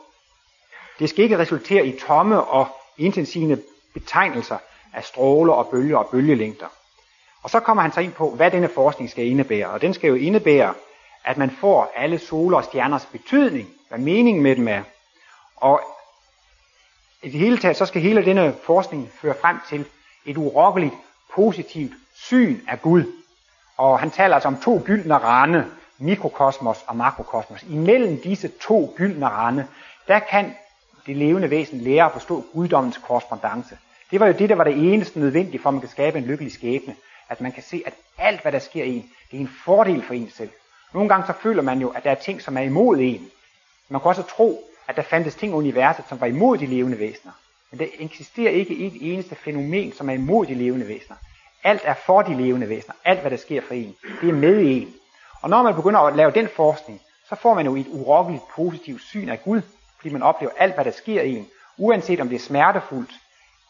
Det skal ikke resultere i tomme og intensive betegnelser af stråler og bølger og bølgelængder. Og så kommer han så ind på, hvad denne forskning skal indebære. Og den skal jo indebære, at man får alle soler og stjerners betydning, hvad meningen med dem er. Og i det hele taget, så skal hele denne forskning føre frem til et urokkeligt positivt syn af Gud. Og han taler altså om to gyldne rande, mikrokosmos og makrokosmos. Imellem disse to gyldne rande, der kan det levende væsen lære at forstå guddommens korrespondence. Det var jo det, der var det eneste nødvendige for, at man kan skabe en lykkelig skæbne. At man kan se, at alt, hvad der sker i en, det er en fordel for en selv. Nogle gange så føler man jo, at der er ting, som er imod en. Man kan også tro, at der fandtes ting i universet, som var imod de levende væsener. Men der eksisterer ikke et eneste fænomen, som er imod de levende væsener. Alt er for de levende væsener. Alt, hvad der sker for en, det er med i en. Og når man begynder at lave den forskning, så får man jo et urokkeligt positivt syn af Gud, fordi man oplever alt, hvad der sker i en, uanset om det er smertefuldt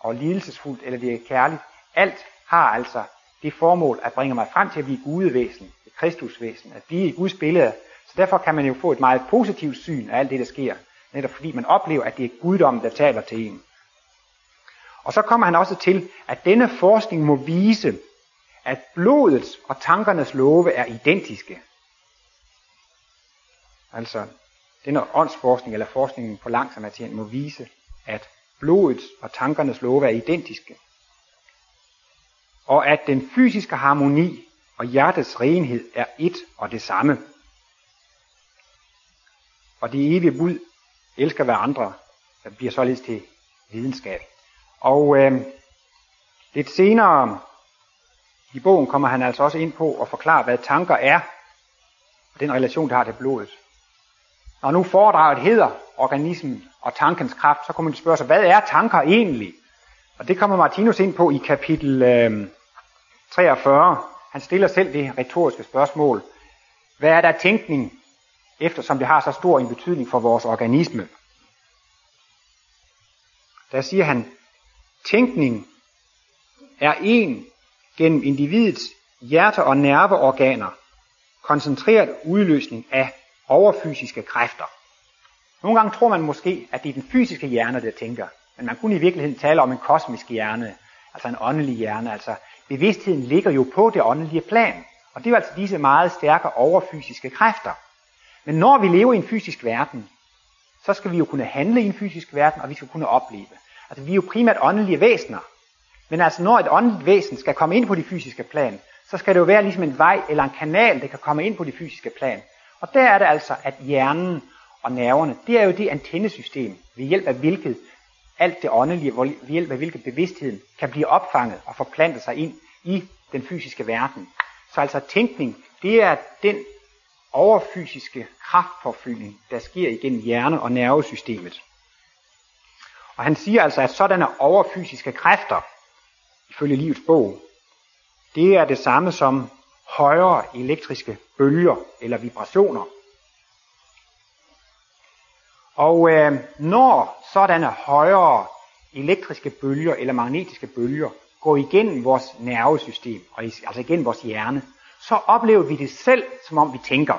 og lidelsesfuldt, eller det er kærligt. Alt har altså det formål at bringe mig frem til at blive gudevæsen, et kristusvæsen, at blive i Guds billede. Så derfor kan man jo få et meget positivt syn af alt det, der sker, netop fordi man oplever, at det er guddommen, der taler til en. Og så kommer han også til, at denne forskning må vise, at blodets og tankernes love er identiske. Altså, denne åndsforskning eller forskningen på langsomt må vise, at blodets og tankernes love er identiske. Og at den fysiske harmoni og hjertets renhed er et og det samme. Og det evige bud elsker hver andre, der bliver således til videnskab. Og øh, lidt senere i bogen kommer han altså også ind på at forklare, hvad tanker er, og den relation, det har til blodet. Når nu foredraget hedder organismen og tankens kraft, så kommer man spørge sig, hvad er tanker egentlig? Og det kommer Martinus ind på i kapitel øh, 43. Han stiller selv det retoriske spørgsmål. Hvad er der tænkning, eftersom det har så stor en betydning for vores organisme? Der siger han, tænkning er en gennem individets hjerte- og nerveorganer koncentreret udløsning af overfysiske kræfter. Nogle gange tror man måske, at det er den fysiske hjerne, der tænker, men man kunne i virkeligheden tale om en kosmisk hjerne, altså en åndelig hjerne. Altså bevidstheden ligger jo på det åndelige plan, og det er jo altså disse meget stærke overfysiske kræfter. Men når vi lever i en fysisk verden, så skal vi jo kunne handle i en fysisk verden, og vi skal kunne opleve. Altså vi er jo primært åndelige væsener. Men altså når et åndeligt væsen skal komme ind på det fysiske plan, så skal det jo være ligesom en vej eller en kanal, der kan komme ind på det fysiske plan. Og der er det altså, at hjernen og nerverne, det er jo det antennesystem, ved hjælp af hvilket alt det åndelige, ved hjælp af hvilket bevidstheden kan blive opfanget og forplante sig ind i den fysiske verden. Så altså tænkning, det er den overfysiske kraftforfyldning, der sker igennem hjerne- og nervesystemet. Og han siger altså, at sådanne overfysiske kræfter, ifølge livets bog, det er det samme som højere elektriske bølger eller vibrationer. Og øh, når sådanne højere elektriske bølger eller magnetiske bølger går igennem vores nervesystem, og altså igennem vores hjerne, så oplever vi det selv, som om vi tænker.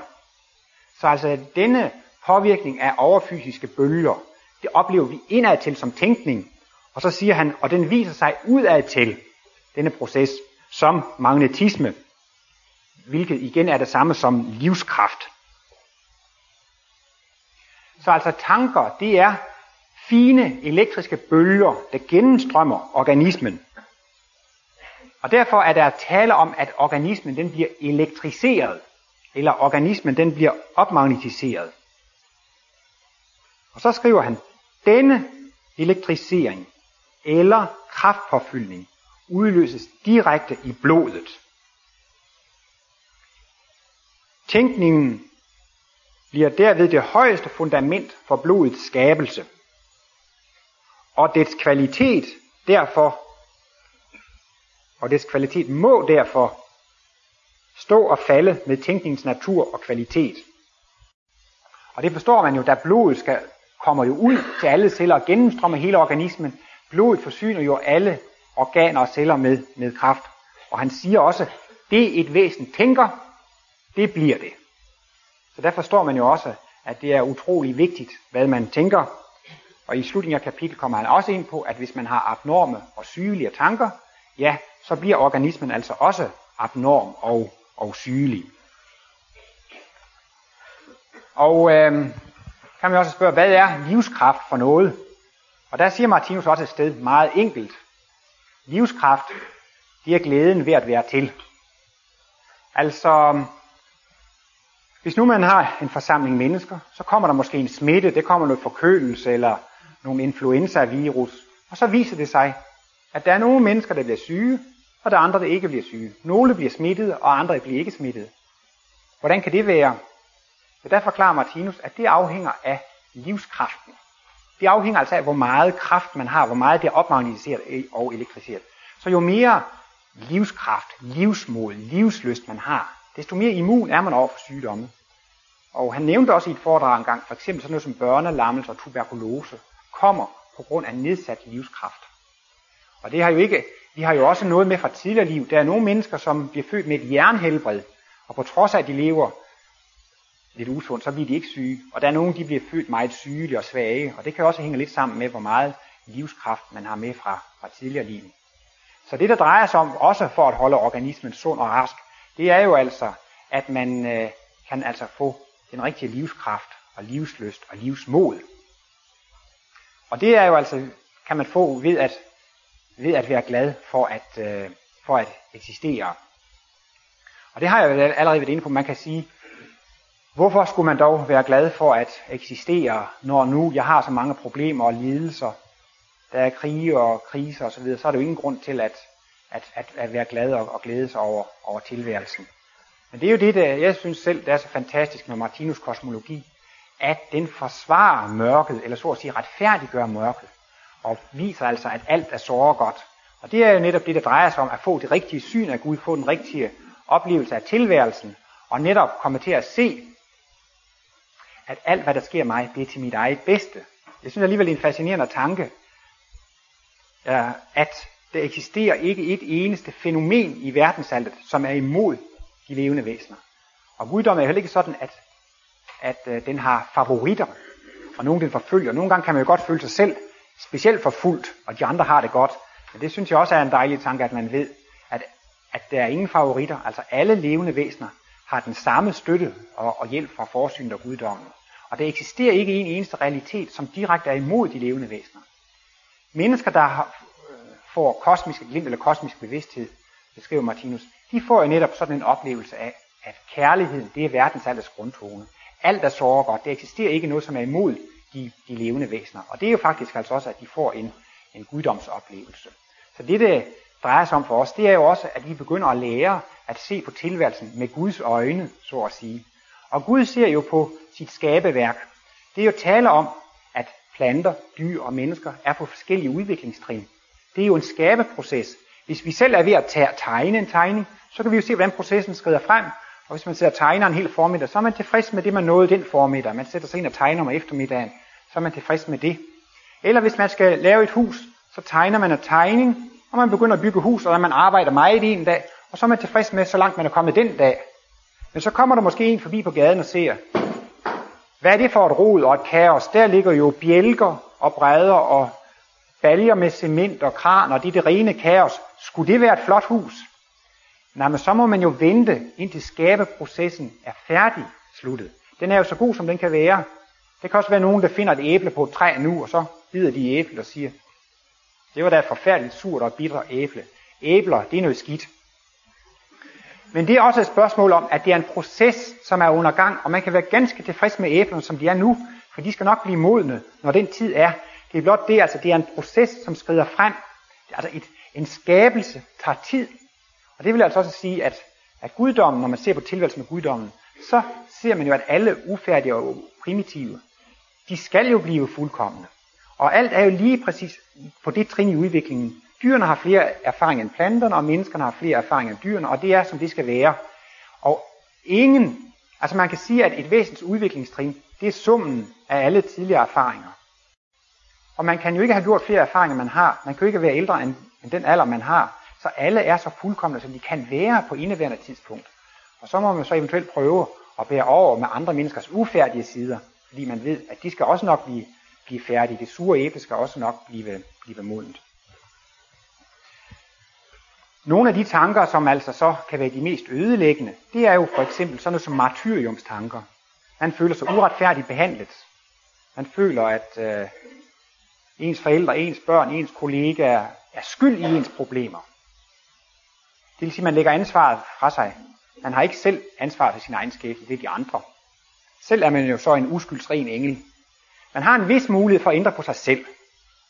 Så altså denne påvirkning af overfysiske bølger, det oplever vi indad til som tænkning. Og så siger han, og den viser sig udad til, denne proces, som magnetisme, hvilket igen er det samme som livskraft. Så altså tanker, det er fine elektriske bølger, der gennemstrømmer organismen. Og derfor er der tale om, at organismen den bliver elektriseret, eller organismen den bliver opmagnetiseret. Og så skriver han, denne elektrisering eller kraftpåfyldning udløses direkte i blodet. Tænkningen bliver derved det højeste fundament for blodets skabelse. Og dets kvalitet derfor, og dets kvalitet må derfor stå og falde med tænkningens natur og kvalitet. Og det forstår man jo, da blodet skal, kommer jo ud til alle celler og gennemstrømmer hele organismen. Blodet forsyner jo alle organer og celler med, med kraft. Og han siger også, det et væsen tænker, det bliver det. Så der forstår man jo også, at det er utrolig vigtigt, hvad man tænker. Og i slutningen af kapitlet kommer han også ind på, at hvis man har abnorme og sygelige tanker, ja, så bliver organismen altså også abnorm og, og sygelig. Og øh, kan man også spørge, hvad er livskraft for noget? Og der siger Martinus også et sted meget enkelt. Livskraft, det er glæden ved at være til. Altså, hvis nu man har en forsamling mennesker, så kommer der måske en smitte, det kommer noget forkølelse eller nogle influenza-virus, og så viser det sig, At der er nogle mennesker, der bliver syge, og der er andre, der ikke bliver syge. Nogle bliver smittet, og andre bliver ikke smittet. Hvordan kan det være? Ja, der forklarer Martinus, at det afhænger af livskraften. Det afhænger altså af, hvor meget kraft man har, hvor meget det er opmagnetiseret og elektriseret. Så jo mere livskraft, livsmod, livsløst man har, desto mere immun er man over for sygdomme. Og han nævnte også i et foredrag engang, for eksempel sådan noget som børnelammelse og tuberkulose, kommer på grund af nedsat livskraft. Og det har jo ikke, vi har jo også noget med fra tidligere liv. Der er nogle mennesker, som bliver født med et jernhelbred, og på trods af, at de lever lidt usundt, så bliver de ikke syge. Og der er nogen, de bliver født meget syge og svage, og det kan også hænge lidt sammen med, hvor meget livskraft man har med fra, fra tidligere liv. Så det, der drejer sig om, også for at holde organismen sund og rask, det er jo altså, at man øh, kan altså få den rigtige livskraft og livsløst og livsmod. Og det er jo altså, kan man få ved at, ved at være glad for at, øh, for at eksistere. Og det har jeg jo allerede været inde på. Man kan sige, hvorfor skulle man dog være glad for at eksistere, når nu jeg har så mange problemer og lidelser, der er krige og kriser osv., så, videre, så er der jo ingen grund til at, at, at, at være glad og, og glæde sig over, over tilværelsen. Men det er jo det, der jeg synes selv, der er så fantastisk med Martinus kosmologi, at den forsvarer mørket, eller så at sige retfærdiggør mørket, og viser altså, at alt er så godt. Og det er jo netop det, der drejer sig om at få det rigtige syn af Gud, få den rigtige oplevelse af tilværelsen, og netop komme til at se, at alt, hvad der sker mig, det er til mit eget bedste. Jeg synes alligevel, det er en fascinerende tanke, øh, at der eksisterer ikke et eneste fænomen i verdensaltet, som er imod de levende væsener. Og guddommen er heller ikke sådan, at, at øh, den har favoritter, og nogen den forfølger. Nogle gange kan man jo godt føle sig selv specielt forfulgt, og de andre har det godt. Men det synes jeg også er en dejlig tanke, at man ved, at, at der er ingen favoritter. Altså alle levende væsener har den samme støtte og, og hjælp fra forsynet og guddommen. Og der eksisterer ikke en eneste realitet, som direkte er imod de levende væsener. Mennesker, der har, får kosmisk glimt eller kosmisk bevidsthed, beskriver Martinus, de får jo netop sådan en oplevelse af, at kærligheden, det er verdens alles grundtone. Alt er sårbart. Der eksisterer ikke noget, som er imod de, de levende væsener. Og det er jo faktisk altså også, at de får en, en guddomsoplevelse. Så det, det drejer sig om for os, det er jo også, at vi begynder at lære at se på tilværelsen med Guds øjne, så at sige. Og Gud ser jo på sit skabeværk. Det er jo tale om, at planter, dyr og mennesker er på forskellige udviklingstrin. Det er jo en skabeproces. Hvis vi selv er ved at tegne en tegning, så kan vi jo se, hvordan processen skrider frem. Og hvis man sidder og tegner en hel formiddag, så er man tilfreds med det, man nåede den formiddag. Man sætter sig ind og tegner om eftermiddagen, så er man tilfreds med det. Eller hvis man skal lave et hus, så tegner man en tegning, og man begynder at bygge hus, og man arbejder meget i en dag, og så er man tilfreds med, så langt man er kommet den dag. Men så kommer der måske en forbi på gaden og ser, hvad er det for et rod og et kaos? Der ligger jo bjælker og brædder og baljer med cement og kran, og det er det rene kaos. Skulle det være et flot hus? Nej, men så må man jo vente, indtil skabeprocessen er færdig sluttet. Den er jo så god, som den kan være. Det kan også være nogen, der finder et æble på et træ nu, og så bider de æblet og siger, det var da et forfærdeligt surt og bitter æble. Æbler, det er noget skidt. Men det er også et spørgsmål om, at det er en proces, som er under gang, og man kan være ganske tilfreds med æblerne, som de er nu, for de skal nok blive modne, når den tid er. Det er blot det, altså det er en proces, som skrider frem. Det er altså et, en skabelse tager tid. Og det vil altså også sige, at, at guddommen, når man ser på tilværelsen med guddommen, så ser man jo, at alle ufærdige og primitive, de skal jo blive fuldkommende. Og alt er jo lige præcis på det trin i udviklingen. Dyrene har flere erfaringer end planterne, og menneskerne har flere erfaringer end dyrene, og det er, som det skal være. Og ingen, altså man kan sige, at et væsens udviklingstrin, det er summen af alle tidligere erfaringer. Og man kan jo ikke have gjort flere erfaringer, man har. Man kan jo ikke være ældre end, end den alder, man har. Så alle er så fuldkommende, som de kan være på indeværende tidspunkt. Og så må man så eventuelt prøve at bære over med andre menneskers ufærdige sider, fordi man ved, at de skal også nok blive, blive færdige. Det sure æble skal også nok blive, blive modent. Nogle af de tanker, som altså så kan være de mest ødelæggende, det er jo for eksempel sådan noget som martyriumstanker. Man føler sig uretfærdigt behandlet. Man føler, at øh, ens forældre, ens børn, ens kollegaer er skyld i ens problemer. Det vil sige, at man lægger ansvaret fra sig. Man har ikke selv ansvar for sin egen skæbne, det er de andre. Selv er man jo så en uskyldsren engel. Man har en vis mulighed for at ændre på sig selv.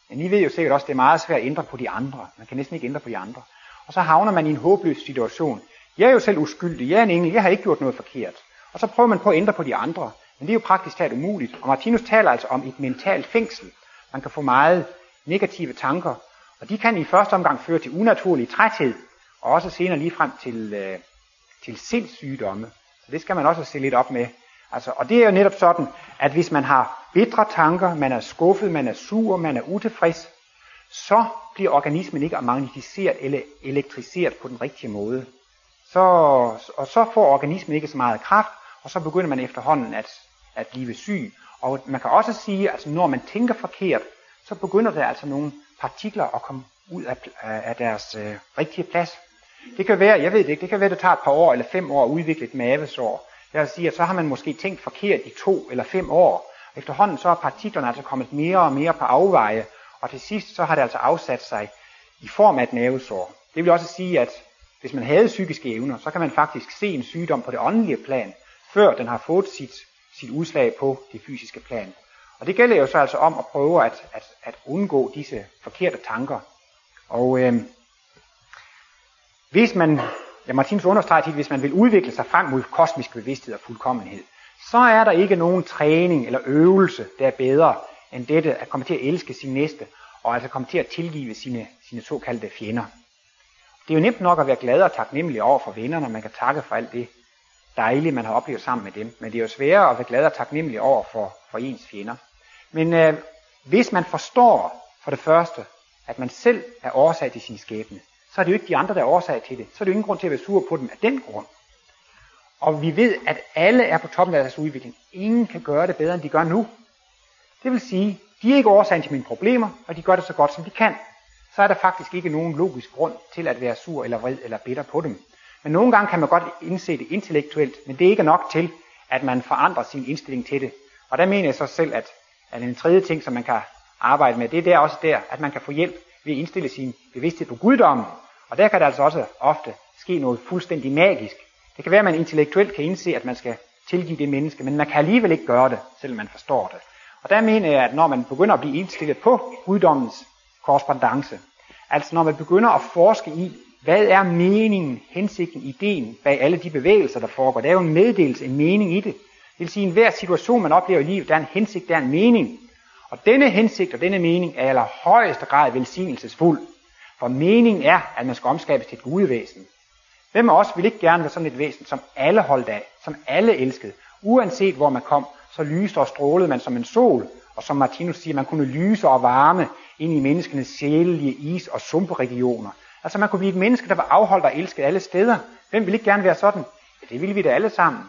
Men I ved jo sikkert også, at det er meget svært at ændre på de andre. Man kan næsten ikke ændre på de andre. Og så havner man i en håbløs situation. Jeg er jo selv uskyldig. Jeg er en engel. Jeg har ikke gjort noget forkert. Og så prøver man på at ændre på de andre. Men det er jo praktisk talt umuligt. Og Martinus taler altså om et mentalt fængsel. Man kan få meget negative tanker. Og de kan i første omgang føre til unaturlig træthed. Og også senere lige frem til, øh, til sindssygdomme. Så det skal man også se lidt op med. Altså, og det er jo netop sådan, at hvis man har bitre tanker, man er skuffet, man er sur, man er utilfreds, så bliver organismen ikke magnetiseret eller elektriseret på den rigtige måde. Så, og så får organismen ikke så meget kraft, og så begynder man efterhånden at, at blive syg. Og man kan også sige, at altså, når man tænker forkert, så begynder der altså nogle partikler at komme ud af, af deres øh, rigtige plads. Det kan være, jeg ved det ikke, det kan være, det tager et par år eller fem år at udvikle et mavesår. Jeg vil sige, at så har man måske tænkt forkert i to eller fem år. Efterhånden så er partiklerne altså kommet mere og mere på afveje, og til sidst så har det altså afsat sig i form af et mavesår. Det vil også sige, at hvis man havde psykiske evner, så kan man faktisk se en sygdom på det åndelige plan, før den har fået sit, sit udslag på det fysiske plan. Og det gælder jo så altså om at prøve at, at, at undgå disse forkerte tanker. Og øh, hvis man, ja Martinus understreger tit, hvis man vil udvikle sig frem mod kosmisk bevidsthed og fuldkommenhed, så er der ikke nogen træning eller øvelse, der er bedre end dette at komme til at elske sin næste, og altså komme til at tilgive sine, sine såkaldte fjender. Det er jo nemt nok at være glad og taknemmelig over for vennerne, man kan takke for alt det dejlige, man har oplevet sammen med dem. Men det er jo sværere at være glad og taknemmelig over for, for ens fjender. Men øh, hvis man forstår for det første, at man selv er årsag til sin skæbne, så er det jo ikke de andre, der er årsag til det. Så er det jo ingen grund til at være sur på dem af den grund. Og vi ved, at alle er på toppen af deres udvikling. Ingen kan gøre det bedre, end de gør nu. Det vil sige, de er ikke årsagen til mine problemer, og de gør det så godt, som de kan. Så er der faktisk ikke nogen logisk grund til at være sur eller vred eller bitter på dem. Men nogle gange kan man godt indse det intellektuelt, men det er ikke nok til, at man forandrer sin indstilling til det. Og der mener jeg så selv, at, at en tredje ting, som man kan arbejde med, det er der også der, at man kan få hjælp ved at indstille sin bevidsthed på guddommen. Og der kan der altså også ofte ske noget fuldstændig magisk. Det kan være, at man intellektuelt kan indse, at man skal tilgive det menneske, men man kan alligevel ikke gøre det, selvom man forstår det. Og der mener jeg, at når man begynder at blive indstillet på guddommens korrespondence, altså når man begynder at forske i, hvad er meningen, hensigten, ideen bag alle de bevægelser, der foregår? Der er jo en meddelelse, en mening i det. Det vil sige, at enhver situation, man oplever i livet, der er en hensigt, der er en mening. Og denne hensigt og denne mening er i allerhøjeste grad velsignelsesfuld. For meningen er, at man skal omskabes til et gudevæsen. Hvem af os vil ikke gerne være sådan et væsen, som alle holdt af, som alle elskede? Uanset hvor man kom, så lyste og strålede man som en sol, og som Martinus siger, man kunne lyse og varme ind i menneskenes sjælelige is- og sumperegioner. Altså man kunne blive et menneske, der var afholdt og elsket alle steder. Hvem vil ikke gerne være sådan? Ja, det ville vi da alle sammen.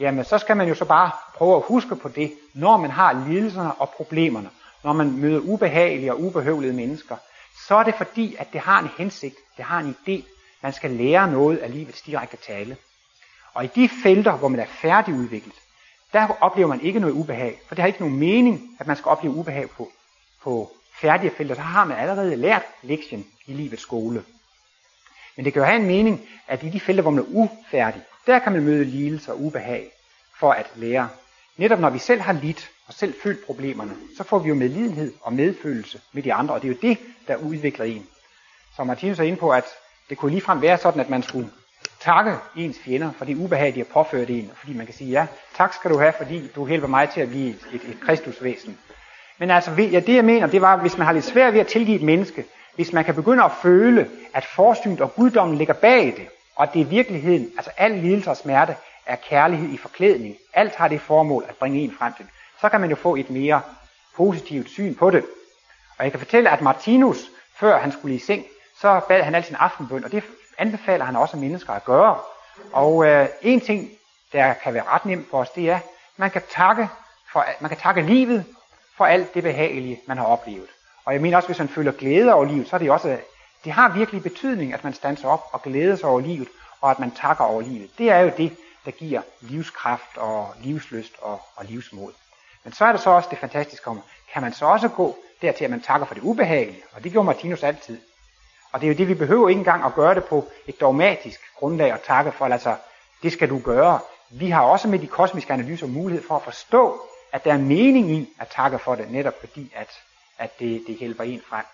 Jamen, så skal man jo så bare prøve at huske på det, når man har lidelserne og problemerne, når man møder ubehagelige og ubehøvlede mennesker, så er det fordi, at det har en hensigt, det har en idé, man skal lære noget af livets direkte tale. Og i de felter, hvor man er færdigudviklet, der oplever man ikke noget ubehag, for det har ikke nogen mening, at man skal opleve ubehag på, på færdige felter. Så har man allerede lært lektien i livets skole. Men det kan jo have en mening, at i de felter, hvor man er ufærdig, der kan man møde lidelse og ubehag for at lære. Netop når vi selv har lidt og selv følt problemerne, så får vi jo medlidenhed og medfølelse med de andre, og det er jo det, der udvikler en. Så Martinus er inde på, at det kunne ligefrem være sådan, at man skulle takke ens fjender for det ubehag, de har påført en, fordi man kan sige, ja, tak skal du have, fordi du hjælper mig til at blive et, et kristusvæsen. Men altså, ja, det jeg mener, det var, hvis man har lidt svært ved at tilgive et menneske, hvis man kan begynde at føle, at forsynet og guddommen ligger bag det, og det i virkeligheden, altså al lidelse og smerte, er kærlighed i forklædning. Alt har det formål at bringe en frem til. Så kan man jo få et mere positivt syn på det. Og jeg kan fortælle, at Martinus, før han skulle i seng, så bad han altid en aftenbøn, og det anbefaler han også mennesker at gøre. Og øh, en ting, der kan være ret nemt for os, det er, at man kan takke, for, man kan takke livet for alt det behagelige, man har oplevet. Og jeg mener også, hvis man føler glæde over livet, så er det også, det har virkelig betydning, at man standser op og glæder sig over livet, og at man takker over livet. Det er jo det, der giver livskraft og livsløst og, og livsmod. Men så er det så også det fantastiske om, kan man så også gå dertil, at man takker for det ubehagelige, og det gjorde Martinus altid. Og det er jo det, vi behøver ikke engang at gøre det på et dogmatisk grundlag og takke for, altså, det skal du gøre. Vi har også med de kosmiske analyser mulighed for at forstå, at der er mening i at takke for det, netop fordi, at, at det, det hjælper en frem.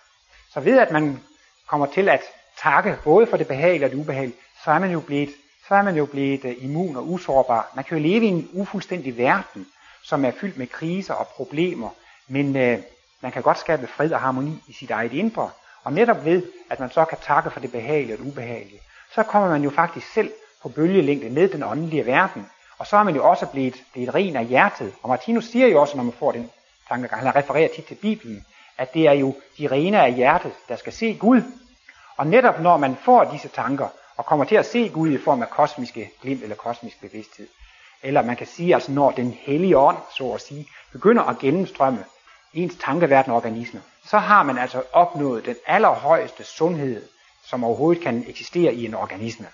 Så ved at man kommer til at takke både for det behagelige og det ubehagelige, så er man jo blevet, så er man jo blevet uh, immun og usårbar. Man kan jo leve i en ufuldstændig verden, som er fyldt med kriser og problemer, men uh, man kan godt skabe fred og harmoni i sit eget indre. Og netop ved, at man så kan takke for det behagelige og det ubehagelige, så kommer man jo faktisk selv på bølgelængde med den åndelige verden. Og så er man jo også blevet, blevet ren af hjertet. Og Martinus siger jo også, når man får den tankegang, han refererer tit til Bibelen, at det er jo de rene af hjertet, der skal se Gud. Og netop når man får disse tanker, og kommer til at se Gud i form af kosmiske glimt eller kosmisk bevidsthed, eller man kan sige, altså når den hellige ånd, så at sige, begynder at gennemstrømme ens tankeverden og organisme, så har man altså opnået den allerhøjeste sundhed, som overhovedet kan eksistere i en organisme.